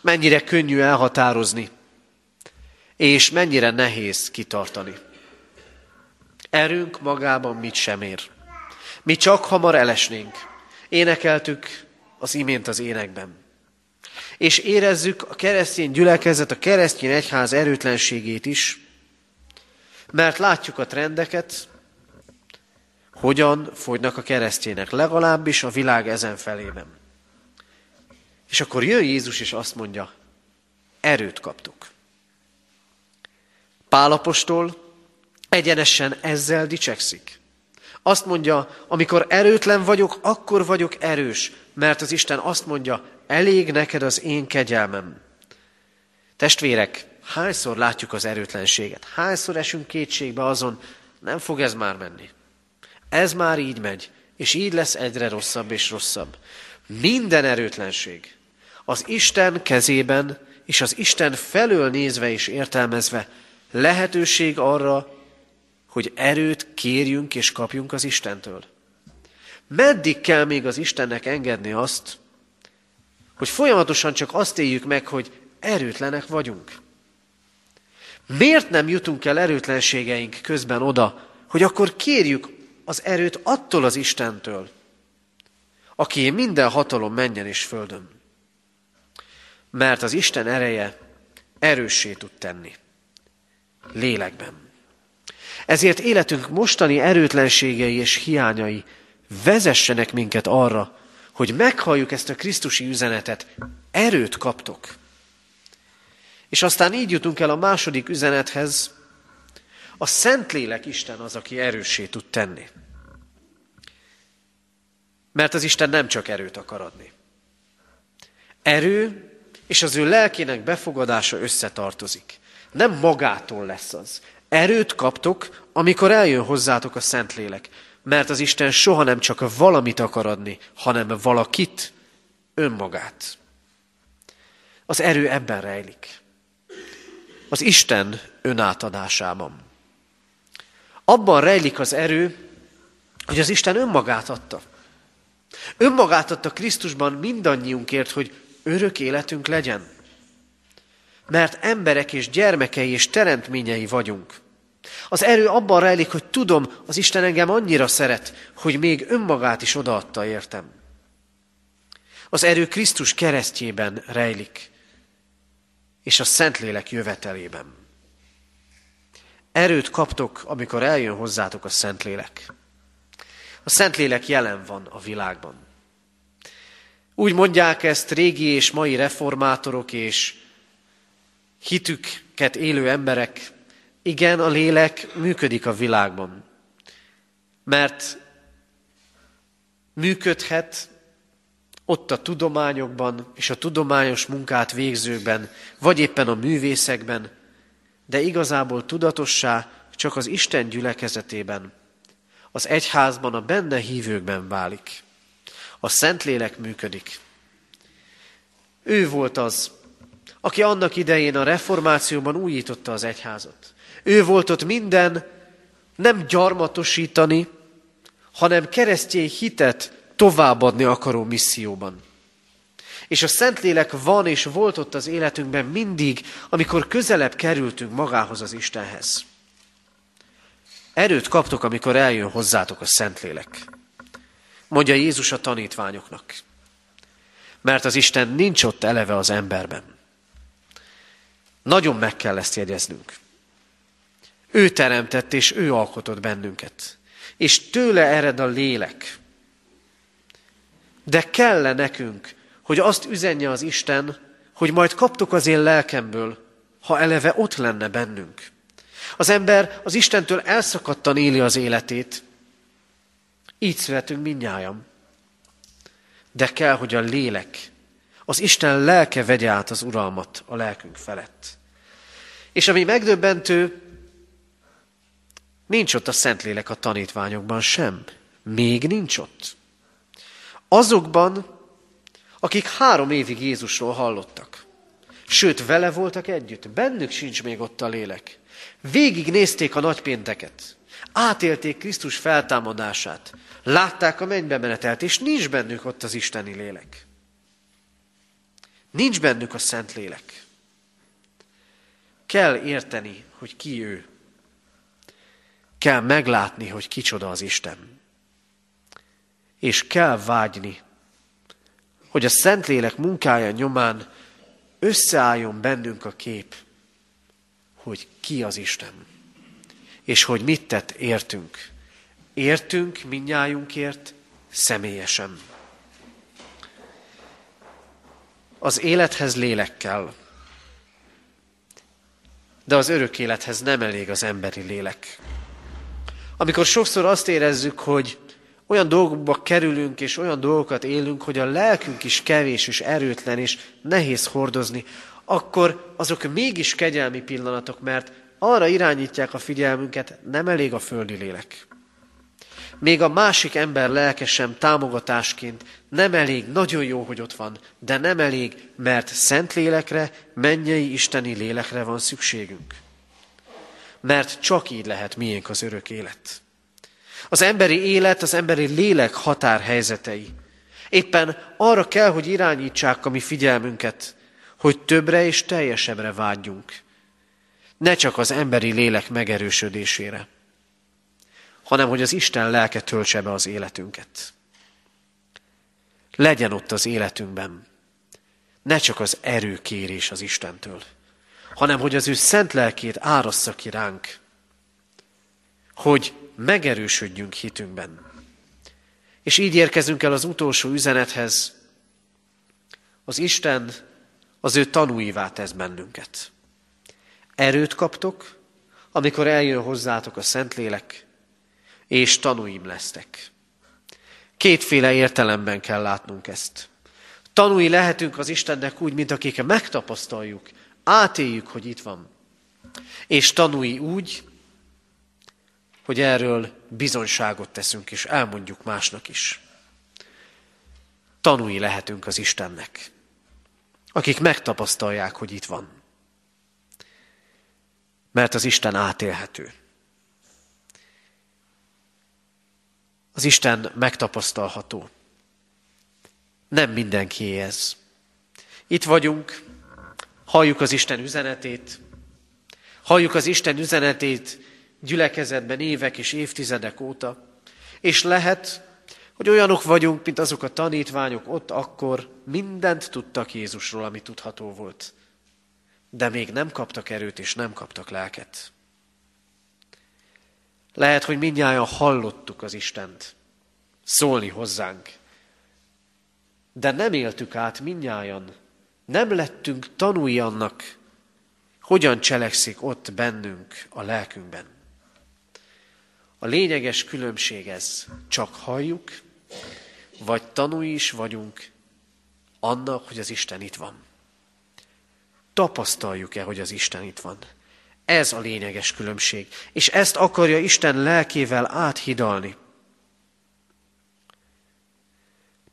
Mennyire könnyű elhatározni, és mennyire nehéz kitartani. Erőnk magában mit sem ér. Mi csak hamar elesnénk. Énekeltük az imént az énekben. És érezzük a keresztény gyülekezet, a keresztény egyház erőtlenségét is, mert látjuk a trendeket, hogyan fogynak a keresztények, legalábbis a világ ezen felében. És akkor jön Jézus, és azt mondja, erőt kaptuk. Pálapostól egyenesen ezzel dicsekszik. Azt mondja, amikor erőtlen vagyok, akkor vagyok erős, mert az Isten azt mondja, elég neked az én kegyelmem. Testvérek, hányszor látjuk az erőtlenséget? Hányszor esünk kétségbe azon, nem fog ez már menni. Ez már így megy, és így lesz egyre rosszabb és rosszabb. Minden erőtlenség az Isten kezében és az Isten felől nézve és értelmezve lehetőség arra, hogy erőt kérjünk és kapjunk az Istentől. Meddig kell még az Istennek engedni azt, hogy folyamatosan csak azt éljük meg, hogy erőtlenek vagyunk? Miért nem jutunk el erőtlenségeink közben oda, hogy akkor kérjük az erőt attól az Istentől, aki minden hatalom menjen és földön? Mert az Isten ereje erőssé tud tenni. Lélekben. Ezért életünk mostani erőtlenségei és hiányai vezessenek minket arra, hogy meghalljuk ezt a Krisztusi üzenetet. Erőt kaptok. És aztán így jutunk el a második üzenethez. A Szentlélek Isten az, aki erőssé tud tenni. Mert az Isten nem csak erőt akar adni. Erő és az ő lelkének befogadása összetartozik. Nem magától lesz az. Erőt kaptok, amikor eljön hozzátok a Szentlélek, mert az Isten soha nem csak valamit akar adni, hanem valakit, önmagát. Az erő ebben rejlik. Az Isten önátadásában. Abban rejlik az erő, hogy az Isten önmagát adta. Önmagát adta Krisztusban mindannyiunkért, hogy örök életünk legyen. Mert emberek és gyermekei és teremtményei vagyunk. Az erő abban rejlik, hogy tudom, az Isten engem annyira szeret, hogy még önmagát is odaadta értem. Az erő Krisztus keresztjében rejlik, és a Szentlélek jövetelében. Erőt kaptok, amikor eljön hozzátok a Szentlélek. A Szentlélek jelen van a világban. Úgy mondják ezt régi és mai reformátorok és hitüket élő emberek, igen, a lélek működik a világban. Mert működhet ott a tudományokban és a tudományos munkát végzőkben, vagy éppen a művészekben, de igazából tudatossá csak az Isten gyülekezetében, az egyházban, a benne hívőkben válik. A Szentlélek működik. Ő volt az, aki annak idején a reformációban újította az egyházat. Ő volt ott minden nem gyarmatosítani, hanem keresztény hitet továbbadni akaró misszióban. És a Szentlélek van és volt ott az életünkben mindig, amikor közelebb kerültünk magához az Istenhez. Erőt kaptok, amikor eljön hozzátok a Szentlélek. Mondja Jézus a tanítványoknak. Mert az Isten nincs ott eleve az emberben. Nagyon meg kell ezt jegyeznünk. Ő teremtett és ő alkotott bennünket. És tőle ered a lélek. De kell nekünk, hogy azt üzenje az Isten, hogy majd kaptok az én lelkemből, ha eleve ott lenne bennünk. Az ember az Istentől elszakadtan éli az életét. Így születünk mindnyájan. De kell, hogy a lélek, az Isten lelke vegye át az uralmat a lelkünk felett. És ami megdöbbentő, nincs ott a Szentlélek a tanítványokban sem. Még nincs ott. Azokban, akik három évig Jézusról hallottak. Sőt, vele voltak együtt, bennük sincs még ott a lélek. Végig nézték a nagypénteket, átélték Krisztus feltámadását, látták a mennybe menetelt, és nincs bennük ott az isteni lélek. Nincs bennük a szent lélek. Kell érteni, hogy ki ő. Kell meglátni, hogy kicsoda az Isten. És kell vágyni, hogy a Szentlélek munkája nyomán összeálljon bennünk a kép, hogy ki az Isten, és hogy mit tett értünk. Értünk minnyájunkért személyesen. Az élethez lélek kell, de az örök élethez nem elég az emberi lélek. Amikor sokszor azt érezzük, hogy olyan dolgokba kerülünk, és olyan dolgokat élünk, hogy a lelkünk is kevés és erőtlen, és nehéz hordozni, akkor azok mégis kegyelmi pillanatok, mert arra irányítják a figyelmünket, nem elég a földi lélek. Még a másik ember lelke sem támogatásként nem elég, nagyon jó, hogy ott van, de nem elég, mert szent lélekre, mennyei isteni lélekre van szükségünk. Mert csak így lehet miénk az örök élet. Az emberi élet, az emberi lélek határhelyzetei. Éppen arra kell, hogy irányítsák a mi figyelmünket, hogy többre és teljesebbre vágyjunk. Ne csak az emberi lélek megerősödésére, hanem hogy az Isten lelke töltse be az életünket. Legyen ott az életünkben ne csak az erőkérés az Istentől, hanem hogy az ő szent lelkét árassza ki ránk, hogy megerősödjünk hitünkben. És így érkezünk el az utolsó üzenethez. Az Isten az ő tanúivá tesz bennünket. Erőt kaptok, amikor eljön hozzátok a Szentlélek, és tanúim lesztek. Kétféle értelemben kell látnunk ezt. Tanúi lehetünk az Istennek úgy, mint akik megtapasztaljuk, átéljük, hogy itt van. És tanúi úgy, hogy erről bizonyságot teszünk, és elmondjuk másnak is. Tanúi lehetünk az Istennek, akik megtapasztalják, hogy itt van. Mert az Isten átélhető. Az Isten megtapasztalható. Nem mindenki ez. Itt vagyunk, halljuk az Isten üzenetét, halljuk az Isten üzenetét gyülekezetben évek és évtizedek óta, és lehet, hogy olyanok vagyunk, mint azok a tanítványok ott akkor mindent tudtak Jézusról, ami tudható volt. De még nem kaptak erőt, és nem kaptak lelket. Lehet, hogy mindnyájan hallottuk az Istent szólni hozzánk, de nem éltük át mindnyájan, nem lettünk tanúi annak, hogyan cselekszik ott bennünk a lelkünkben. A lényeges különbség ez, csak halljuk, vagy tanúi is vagyunk annak, hogy az Isten itt van. Tapasztaljuk-e, hogy az Isten itt van? Ez a lényeges különbség. És ezt akarja Isten lelkével áthidalni.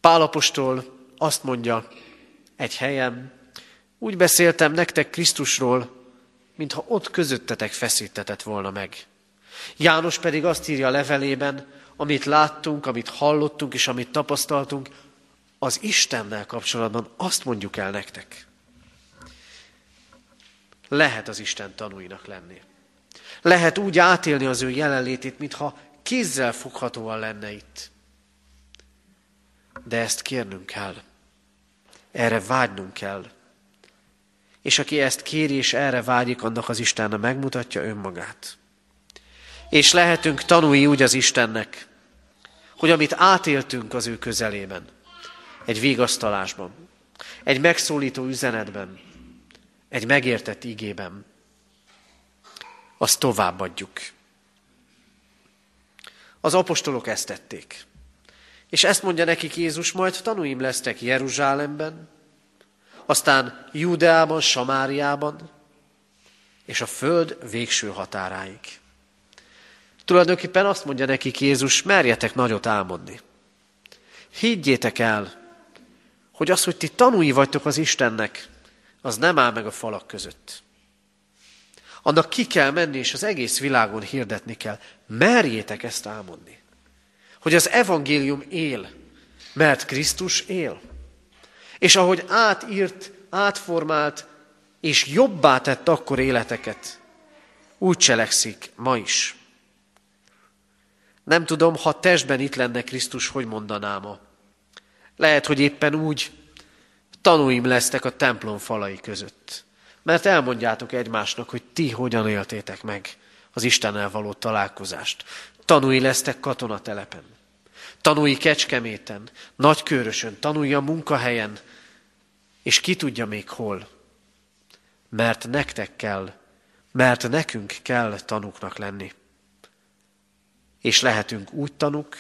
Pálapostól azt mondja egy helyen, úgy beszéltem nektek Krisztusról, mintha ott közöttetek feszítetett volna meg. János pedig azt írja a levelében, amit láttunk, amit hallottunk és amit tapasztaltunk, az Istennel kapcsolatban azt mondjuk el nektek. Lehet az Isten tanúinak lenni. Lehet úgy átélni az ő jelenlétét, mintha kézzel foghatóan lenne itt. De ezt kérnünk kell. Erre vágynunk kell. És aki ezt kéri és erre vágyik, annak az Isten megmutatja önmagát. És lehetünk tanúi úgy az Istennek, hogy amit átéltünk az ő közelében, egy végasztalásban, egy megszólító üzenetben, egy megértett igében, azt továbbadjuk. Az apostolok ezt tették. És ezt mondja nekik Jézus, majd tanúim lesztek Jeruzsálemben, aztán Júdeában, Samáriában, és a föld végső határáig. Tulajdonképpen azt mondja nekik Jézus, merjetek nagyot álmodni. Higgyétek el, hogy az, hogy ti tanúi vagytok az Istennek, az nem áll meg a falak között. Annak ki kell menni, és az egész világon hirdetni kell. Merjétek ezt álmodni. Hogy az evangélium él, mert Krisztus él. És ahogy átírt, átformált, és jobbá tett akkor életeket, úgy cselekszik ma is. Nem tudom, ha testben itt lenne Krisztus, hogy mondanám ma. Lehet, hogy éppen úgy tanúim lesztek a templom falai között. Mert elmondjátok egymásnak, hogy ti hogyan éltétek meg az Istennel való találkozást. Tanúi lesztek katonatelepen, tanúi Kecskeméten, Nagykörösön, tanúi a munkahelyen, és ki tudja még hol. Mert nektek kell, mert nekünk kell tanúknak lenni és lehetünk úgy tanuk,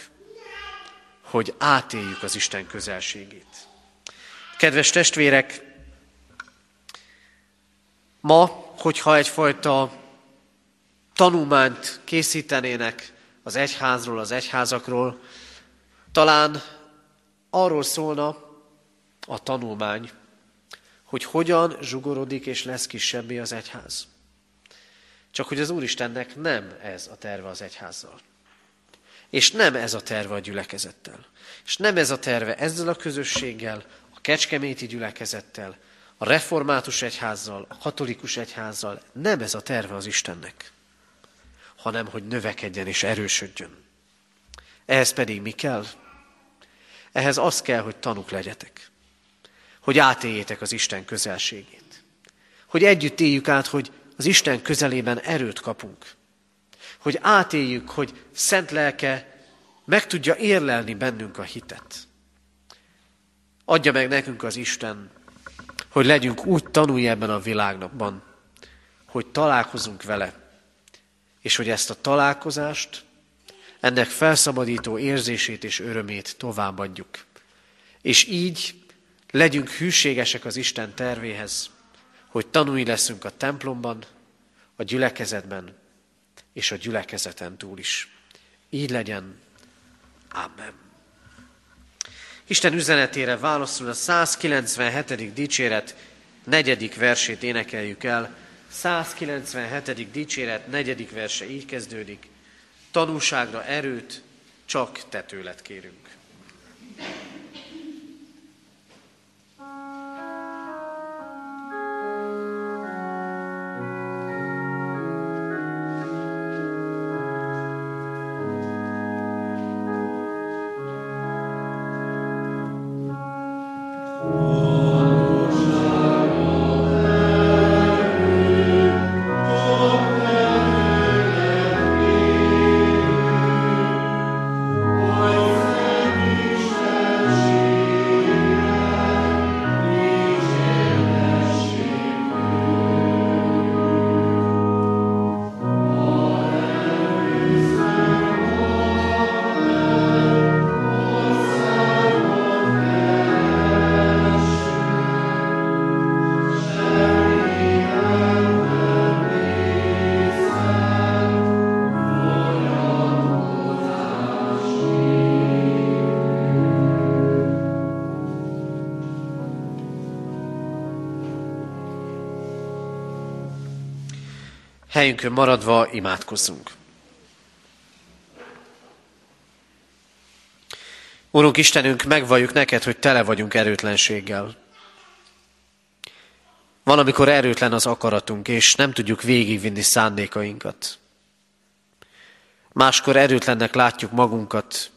hogy átéljük az Isten közelségét. Kedves testvérek, ma, hogyha egyfajta tanulmányt készítenének az egyházról, az egyházakról, talán arról szólna a tanulmány, hogy hogyan zsugorodik és lesz kisebbé az egyház. Csak hogy az Úristennek nem ez a terve az egyházzal. És nem ez a terve a gyülekezettel. És nem ez a terve ezzel a közösséggel, kecskeméti gyülekezettel, a református egyházzal, a katolikus egyházzal. Nem ez a terve az Istennek, hanem hogy növekedjen és erősödjön. Ehhez pedig mi kell? Ehhez az kell, hogy tanuk legyetek. Hogy átéljétek az Isten közelségét. Hogy együtt éljük át, hogy az Isten közelében erőt kapunk hogy átéljük, hogy szent lelke meg tudja érlelni bennünk a hitet. Adja meg nekünk az Isten, hogy legyünk úgy tanulni ebben a világban, hogy találkozunk vele, és hogy ezt a találkozást, ennek felszabadító érzését és örömét továbbadjuk. És így legyünk hűségesek az Isten tervéhez, hogy tanulni leszünk a templomban, a gyülekezetben, és a gyülekezeten túl is. Így legyen. Amen. Isten üzenetére válaszul a 197. dicséret negyedik versét énekeljük el. 197. dicséret negyedik verse így kezdődik. Tanúságra erőt, csak te tőled kérünk. Helyünkön maradva imádkozzunk. Urunk Istenünk, megvalljuk neked, hogy tele vagyunk erőtlenséggel. Van, amikor erőtlen az akaratunk, és nem tudjuk végigvinni szándékainkat. Máskor erőtlennek látjuk magunkat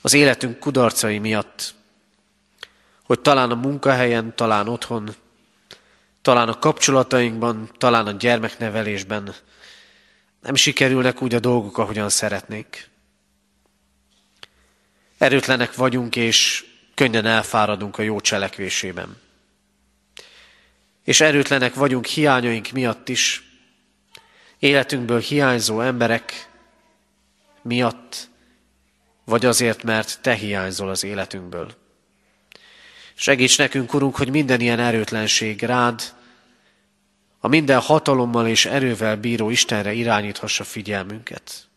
az életünk kudarcai miatt, hogy talán a munkahelyen, talán otthon, talán a kapcsolatainkban, talán a gyermeknevelésben nem sikerülnek úgy a dolgok, ahogyan szeretnénk. Erőtlenek vagyunk, és könnyen elfáradunk a jó cselekvésében. És erőtlenek vagyunk hiányaink miatt is, életünkből hiányzó emberek miatt, vagy azért, mert Te hiányzol az életünkből. Segíts nekünk, Urunk, hogy minden ilyen erőtlenség rád, a minden hatalommal és erővel bíró Istenre irányíthassa figyelmünket.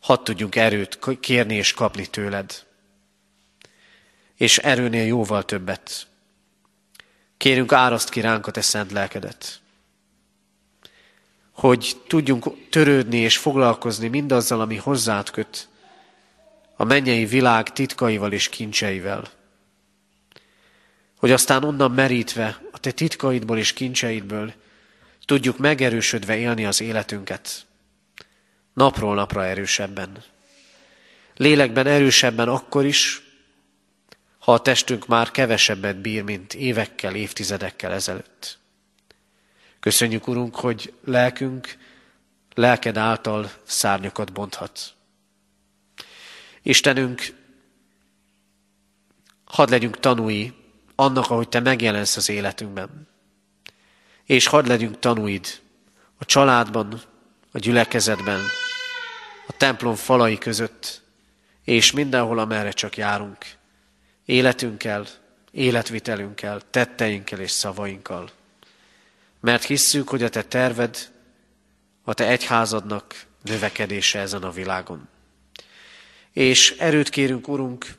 Hadd tudjunk erőt kérni és kapni tőled. És erőnél jóval többet. Kérünk áraszt ki ránk a te szent lelkedet. Hogy tudjunk törődni és foglalkozni mindazzal, ami hozzád köt, a mennyei világ titkaival és kincseivel hogy aztán onnan merítve a te titkaidból és kincseidből tudjuk megerősödve élni az életünket. Napról napra erősebben. Lélekben erősebben akkor is, ha a testünk már kevesebbet bír, mint évekkel, évtizedekkel ezelőtt. Köszönjük, Urunk, hogy lelkünk, lelked által szárnyakat bonthat. Istenünk, hadd legyünk tanúi annak, ahogy Te megjelensz az életünkben. És hadd legyünk tanúid a családban, a gyülekezetben, a templom falai között, és mindenhol, amerre csak járunk, életünkkel, életvitelünkkel, tetteinkkel és szavainkkal. Mert hisszük, hogy a Te terved, a Te egyházadnak növekedése ezen a világon. És erőt kérünk, Urunk,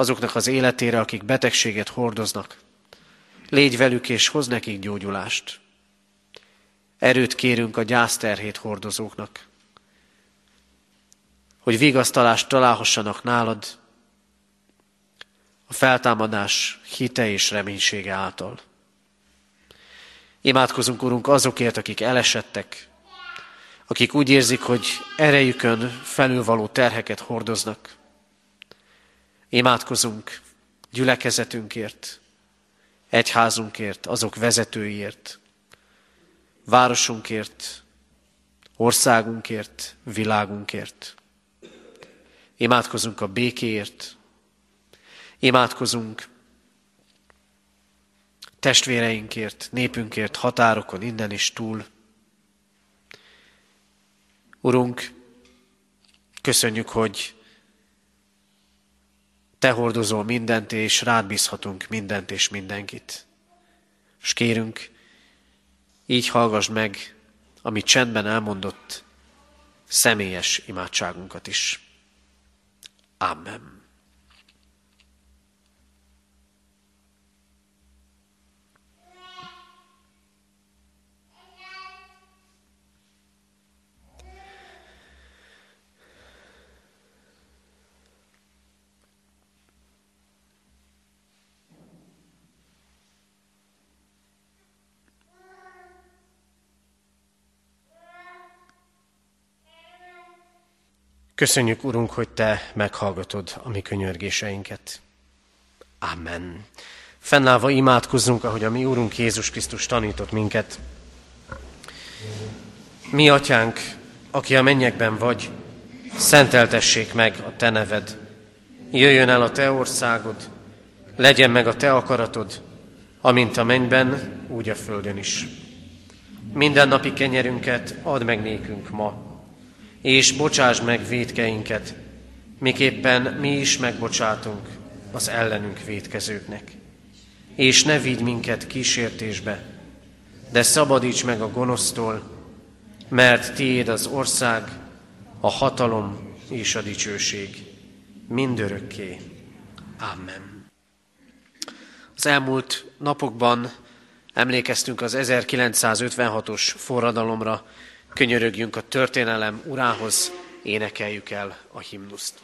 azoknak az életére, akik betegséget hordoznak. Légy velük és hoz nekik gyógyulást. Erőt kérünk a gyászterhét hordozóknak, hogy vigasztalást találhassanak nálad a feltámadás hite és reménysége által. Imádkozunk, Urunk, azokért, akik elesettek, akik úgy érzik, hogy erejükön felülvaló terheket hordoznak, Imádkozunk gyülekezetünkért, egyházunkért, azok vezetőiért, városunkért, országunkért, világunkért. Imádkozunk a békéért, imádkozunk testvéreinkért, népünkért, határokon, innen is túl. Urunk, köszönjük, hogy te hordozol mindent, és rád bízhatunk mindent és mindenkit. És kérünk, így hallgass meg, amit csendben elmondott, személyes imádságunkat is. Amen. Köszönjük, Urunk, hogy Te meghallgatod a mi könyörgéseinket. Amen. Fennállva imádkozzunk, ahogy a mi Úrunk Jézus Krisztus tanított minket. Mi, Atyánk, aki a mennyekben vagy, szenteltessék meg a Te neved. Jöjjön el a Te országod, legyen meg a Te akaratod, amint a mennyben, úgy a földön is. Minden napi kenyerünket add meg nékünk ma, és bocsáss meg védkeinket, miképpen mi is megbocsátunk az ellenünk védkezőknek. És ne vigy minket kísértésbe, de szabadíts meg a gonosztól, mert tiéd az ország, a hatalom és a dicsőség mindörökké. Amen. Az elmúlt napokban emlékeztünk az 1956-os forradalomra, könyörögjünk a történelem urához, énekeljük el a himnuszt.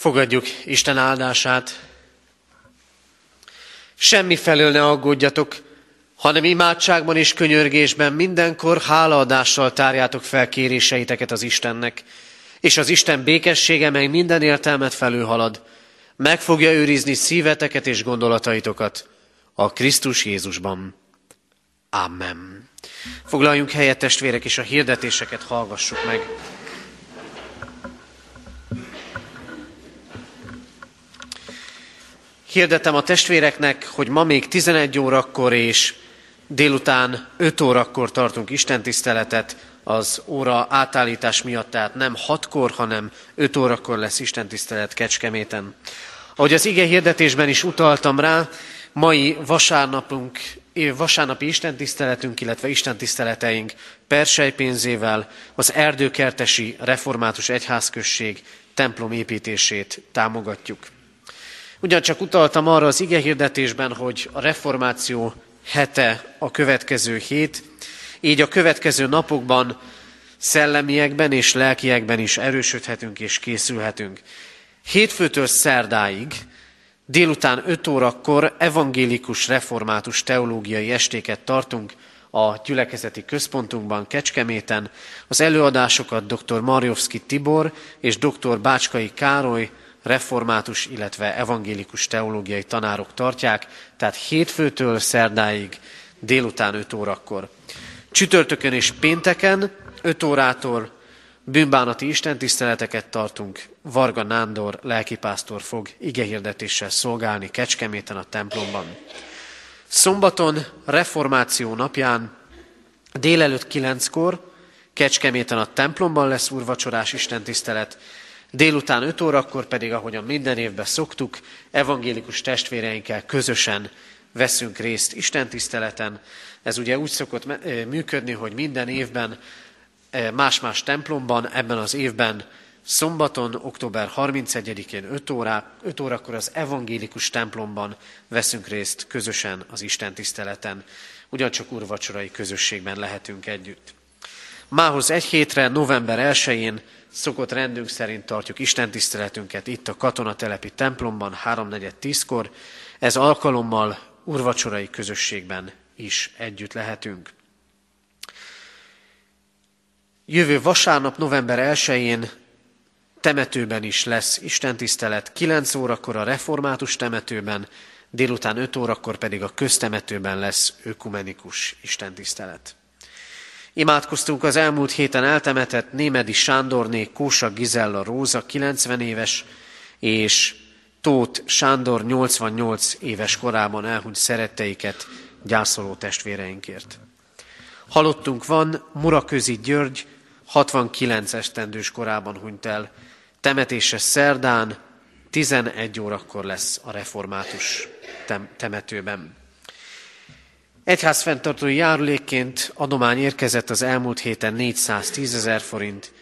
Fogadjuk Isten áldását. Semmi felől ne aggódjatok, hanem imádságban és könyörgésben mindenkor hálaadással tárjátok fel kéréseiteket az Istennek, és az Isten békessége, mely minden értelmet felülhalad, meg fogja őrizni szíveteket és gondolataitokat a Krisztus Jézusban. Amen. Foglaljunk helyet, testvérek, és a hirdetéseket hallgassuk meg. Hirdetem a testvéreknek, hogy ma még 11 órakor és délután 5 órakor tartunk istentiszteletet, az óra átállítás miatt, tehát nem 6-kor, hanem 5 órakor lesz istentisztelet Kecskeméten. Ahogy az ige hirdetésben is utaltam rá, mai vasárnapunk, vasárnapi istentiszteletünk, illetve istentiszteleteink persejpénzével az erdőkertesi református egyházközség templom építését támogatjuk. Ugyancsak utaltam arra az ige hirdetésben, hogy a reformáció hete a következő hét, így a következő napokban szellemiekben és lelkiekben is erősödhetünk és készülhetünk. Hétfőtől szerdáig délután 5 órakor evangélikus református teológiai estéket tartunk a gyülekezeti központunkban Kecskeméten. Az előadásokat dr. Marjovszki Tibor és dr. Bácskai Károly református, illetve evangélikus teológiai tanárok tartják, tehát hétfőtől szerdáig délután 5 órakor. Csütörtökön és pénteken 5 órától bűnbánati istentiszteleteket tartunk. Varga Nándor lelkipásztor fog igehirdetéssel szolgálni Kecskeméten a templomban. Szombaton, reformáció napján Délelőtt kilenckor Kecskeméten a templomban lesz úrvacsorás istentisztelet, délután 5 órakor pedig, ahogyan minden évben szoktuk, evangélikus testvéreinkkel közösen veszünk részt istentiszteleten. Ez ugye úgy szokott működni, hogy minden évben más-más templomban, ebben az évben Szombaton, október 31-én 5, órá, 5 órakor az evangélikus templomban veszünk részt közösen az Isten tiszteleten. Ugyancsak úrvacsorai közösségben lehetünk együtt. Mához egy hétre, november 1-én szokott rendünk szerint tartjuk Isten tiszteletünket itt a katonatelepi templomban 3.4.10-kor. Ez alkalommal urvacsorai közösségben is együtt lehetünk. Jövő vasárnap, november 1-én temetőben is lesz istentisztelet, 9 órakor a református temetőben, délután 5 órakor pedig a köztemetőben lesz ökumenikus istentisztelet. Imádkoztunk az elmúlt héten eltemetett Némedi Sándorné Kósa Gizella Róza 90 éves, és Tóth Sándor 88 éves korában elhunyt szeretteiket gyászoló testvéreinkért. Halottunk van Muraközi György 69 esztendős korában hunyt el, temetése szerdán 11 órakor lesz a református tem- temetőben. Egyház fenntartói járulékként adomány érkezett az elmúlt héten 410 ezer forint,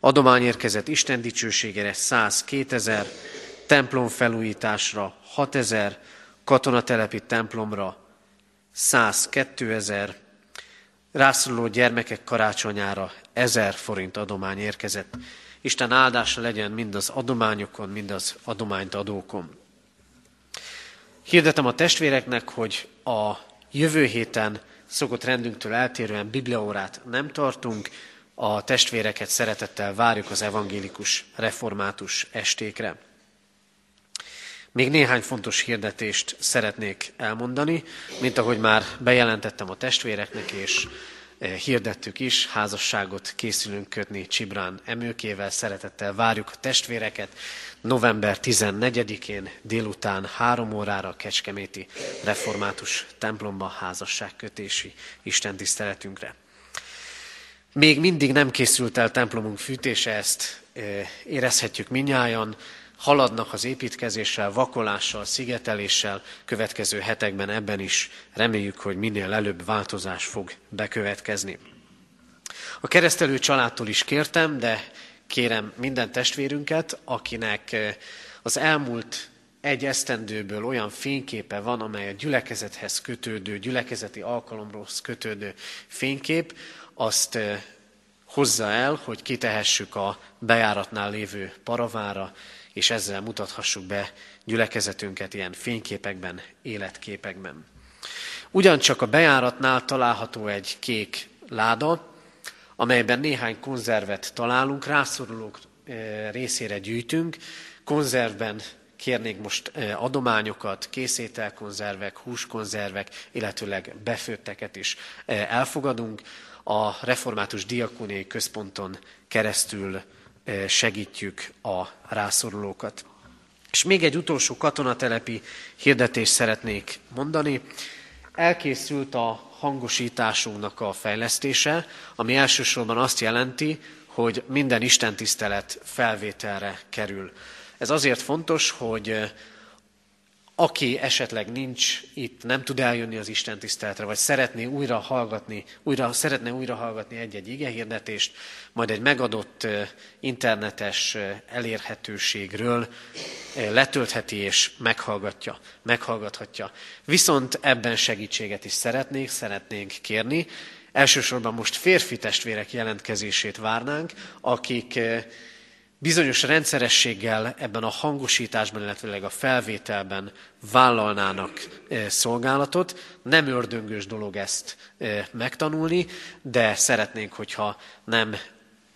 adomány érkezett Isten dicsőségére 102 ezer, templom felújításra 6 ezer, katonatelepi templomra 102 ezer, rászoruló gyermekek karácsonyára 1000 forint adomány érkezett. Isten áldása legyen mind az adományokon, mind az adományt adókon. Hirdetem a testvéreknek, hogy a jövő héten szokott rendünktől eltérően bibliaórát nem tartunk, a testvéreket szeretettel várjuk az evangélikus református estékre. Még néhány fontos hirdetést szeretnék elmondani, mint ahogy már bejelentettem a testvéreknek, és hirdettük is, házasságot készülünk kötni Csibrán emőkével, szeretettel várjuk a testvéreket. November 14-én délután három órára a Kecskeméti Református templomba házasságkötési istentiszteletünkre. Még mindig nem készült el templomunk fűtése, ezt eh, érezhetjük minnyáján, haladnak az építkezéssel, vakolással, szigeteléssel, következő hetekben ebben is reméljük, hogy minél előbb változás fog bekövetkezni. A keresztelő családtól is kértem, de kérem minden testvérünket, akinek eh, az elmúlt egy esztendőből olyan fényképe van, amely a gyülekezethez kötődő, gyülekezeti alkalomról kötődő fénykép, azt eh, hozza el, hogy kitehessük a bejáratnál lévő paravára, és ezzel mutathassuk be gyülekezetünket ilyen fényképekben, életképekben. Ugyancsak a bejáratnál található egy kék láda, amelyben néhány konzervet találunk, rászorulók eh, részére gyűjtünk. Konzervben kérnék most eh, adományokat, készételkonzervek, húskonzervek, illetőleg befőtteket is eh, elfogadunk. A Református Diakóniai Központon keresztül segítjük a rászorulókat. És még egy utolsó katonatelepi hirdetést szeretnék mondani. Elkészült a hangosításunknak a fejlesztése, ami elsősorban azt jelenti, hogy minden istentisztelet felvételre kerül. Ez azért fontos, hogy aki esetleg nincs itt, nem tud eljönni az Isten tiszteletre, vagy szeretné újra hallgatni, újra, szeretne újra hallgatni egy-egy igehirdetést, majd egy megadott internetes elérhetőségről letöltheti és meghallgatja, meghallgathatja. Viszont ebben segítséget is szeretnék, szeretnénk kérni. Elsősorban most férfi testvérek jelentkezését várnánk, akik bizonyos rendszerességgel ebben a hangosításban, illetve a felvételben vállalnának eh, szolgálatot. Nem ördöngős dolog ezt eh, megtanulni, de szeretnénk, hogyha nem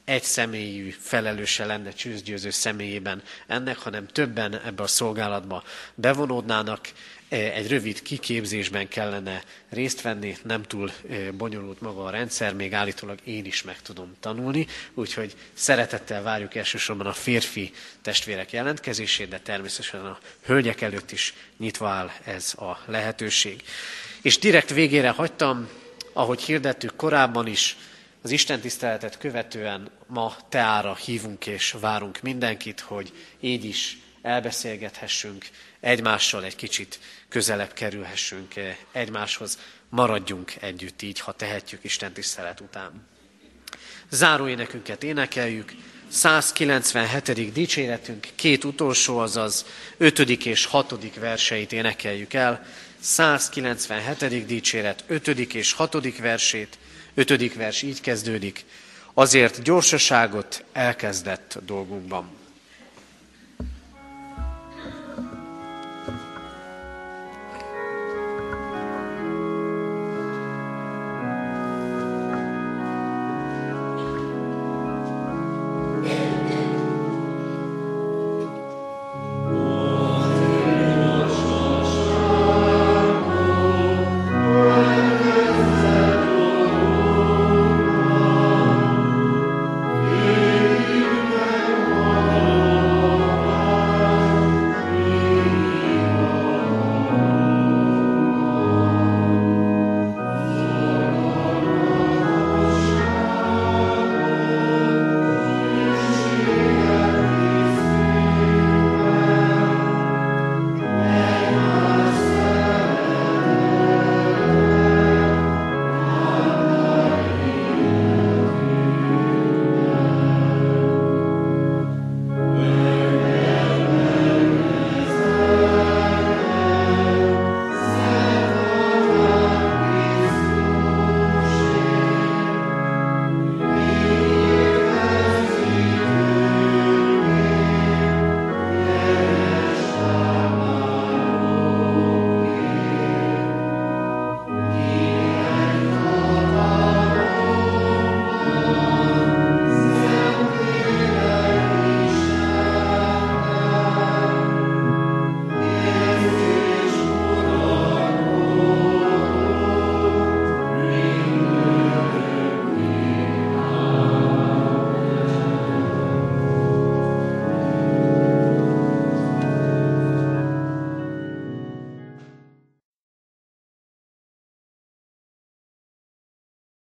egy személyű felelőse lenne csűzgyőző személyében ennek, hanem többen ebbe a szolgálatba bevonódnának, egy rövid kiképzésben kellene részt venni, nem túl bonyolult maga a rendszer, még állítólag én is meg tudom tanulni, úgyhogy szeretettel várjuk elsősorban a férfi testvérek jelentkezését, de természetesen a hölgyek előtt is nyitva áll ez a lehetőség. És direkt végére hagytam ahogy hirdettük korábban is, az Isten tiszteletet követően ma teára hívunk és várunk mindenkit, hogy így is elbeszélgethessünk, egymással egy kicsit közelebb kerülhessünk egymáshoz, maradjunk együtt így, ha tehetjük Isten tisztelet után. Záró énekünket énekeljük, 197. dicséretünk két utolsó, azaz 5. és 6. verseit énekeljük el. 197. dicséret 5. és 6. versét, 5. vers így kezdődik. Azért gyorsaságot elkezdett dolgunkban.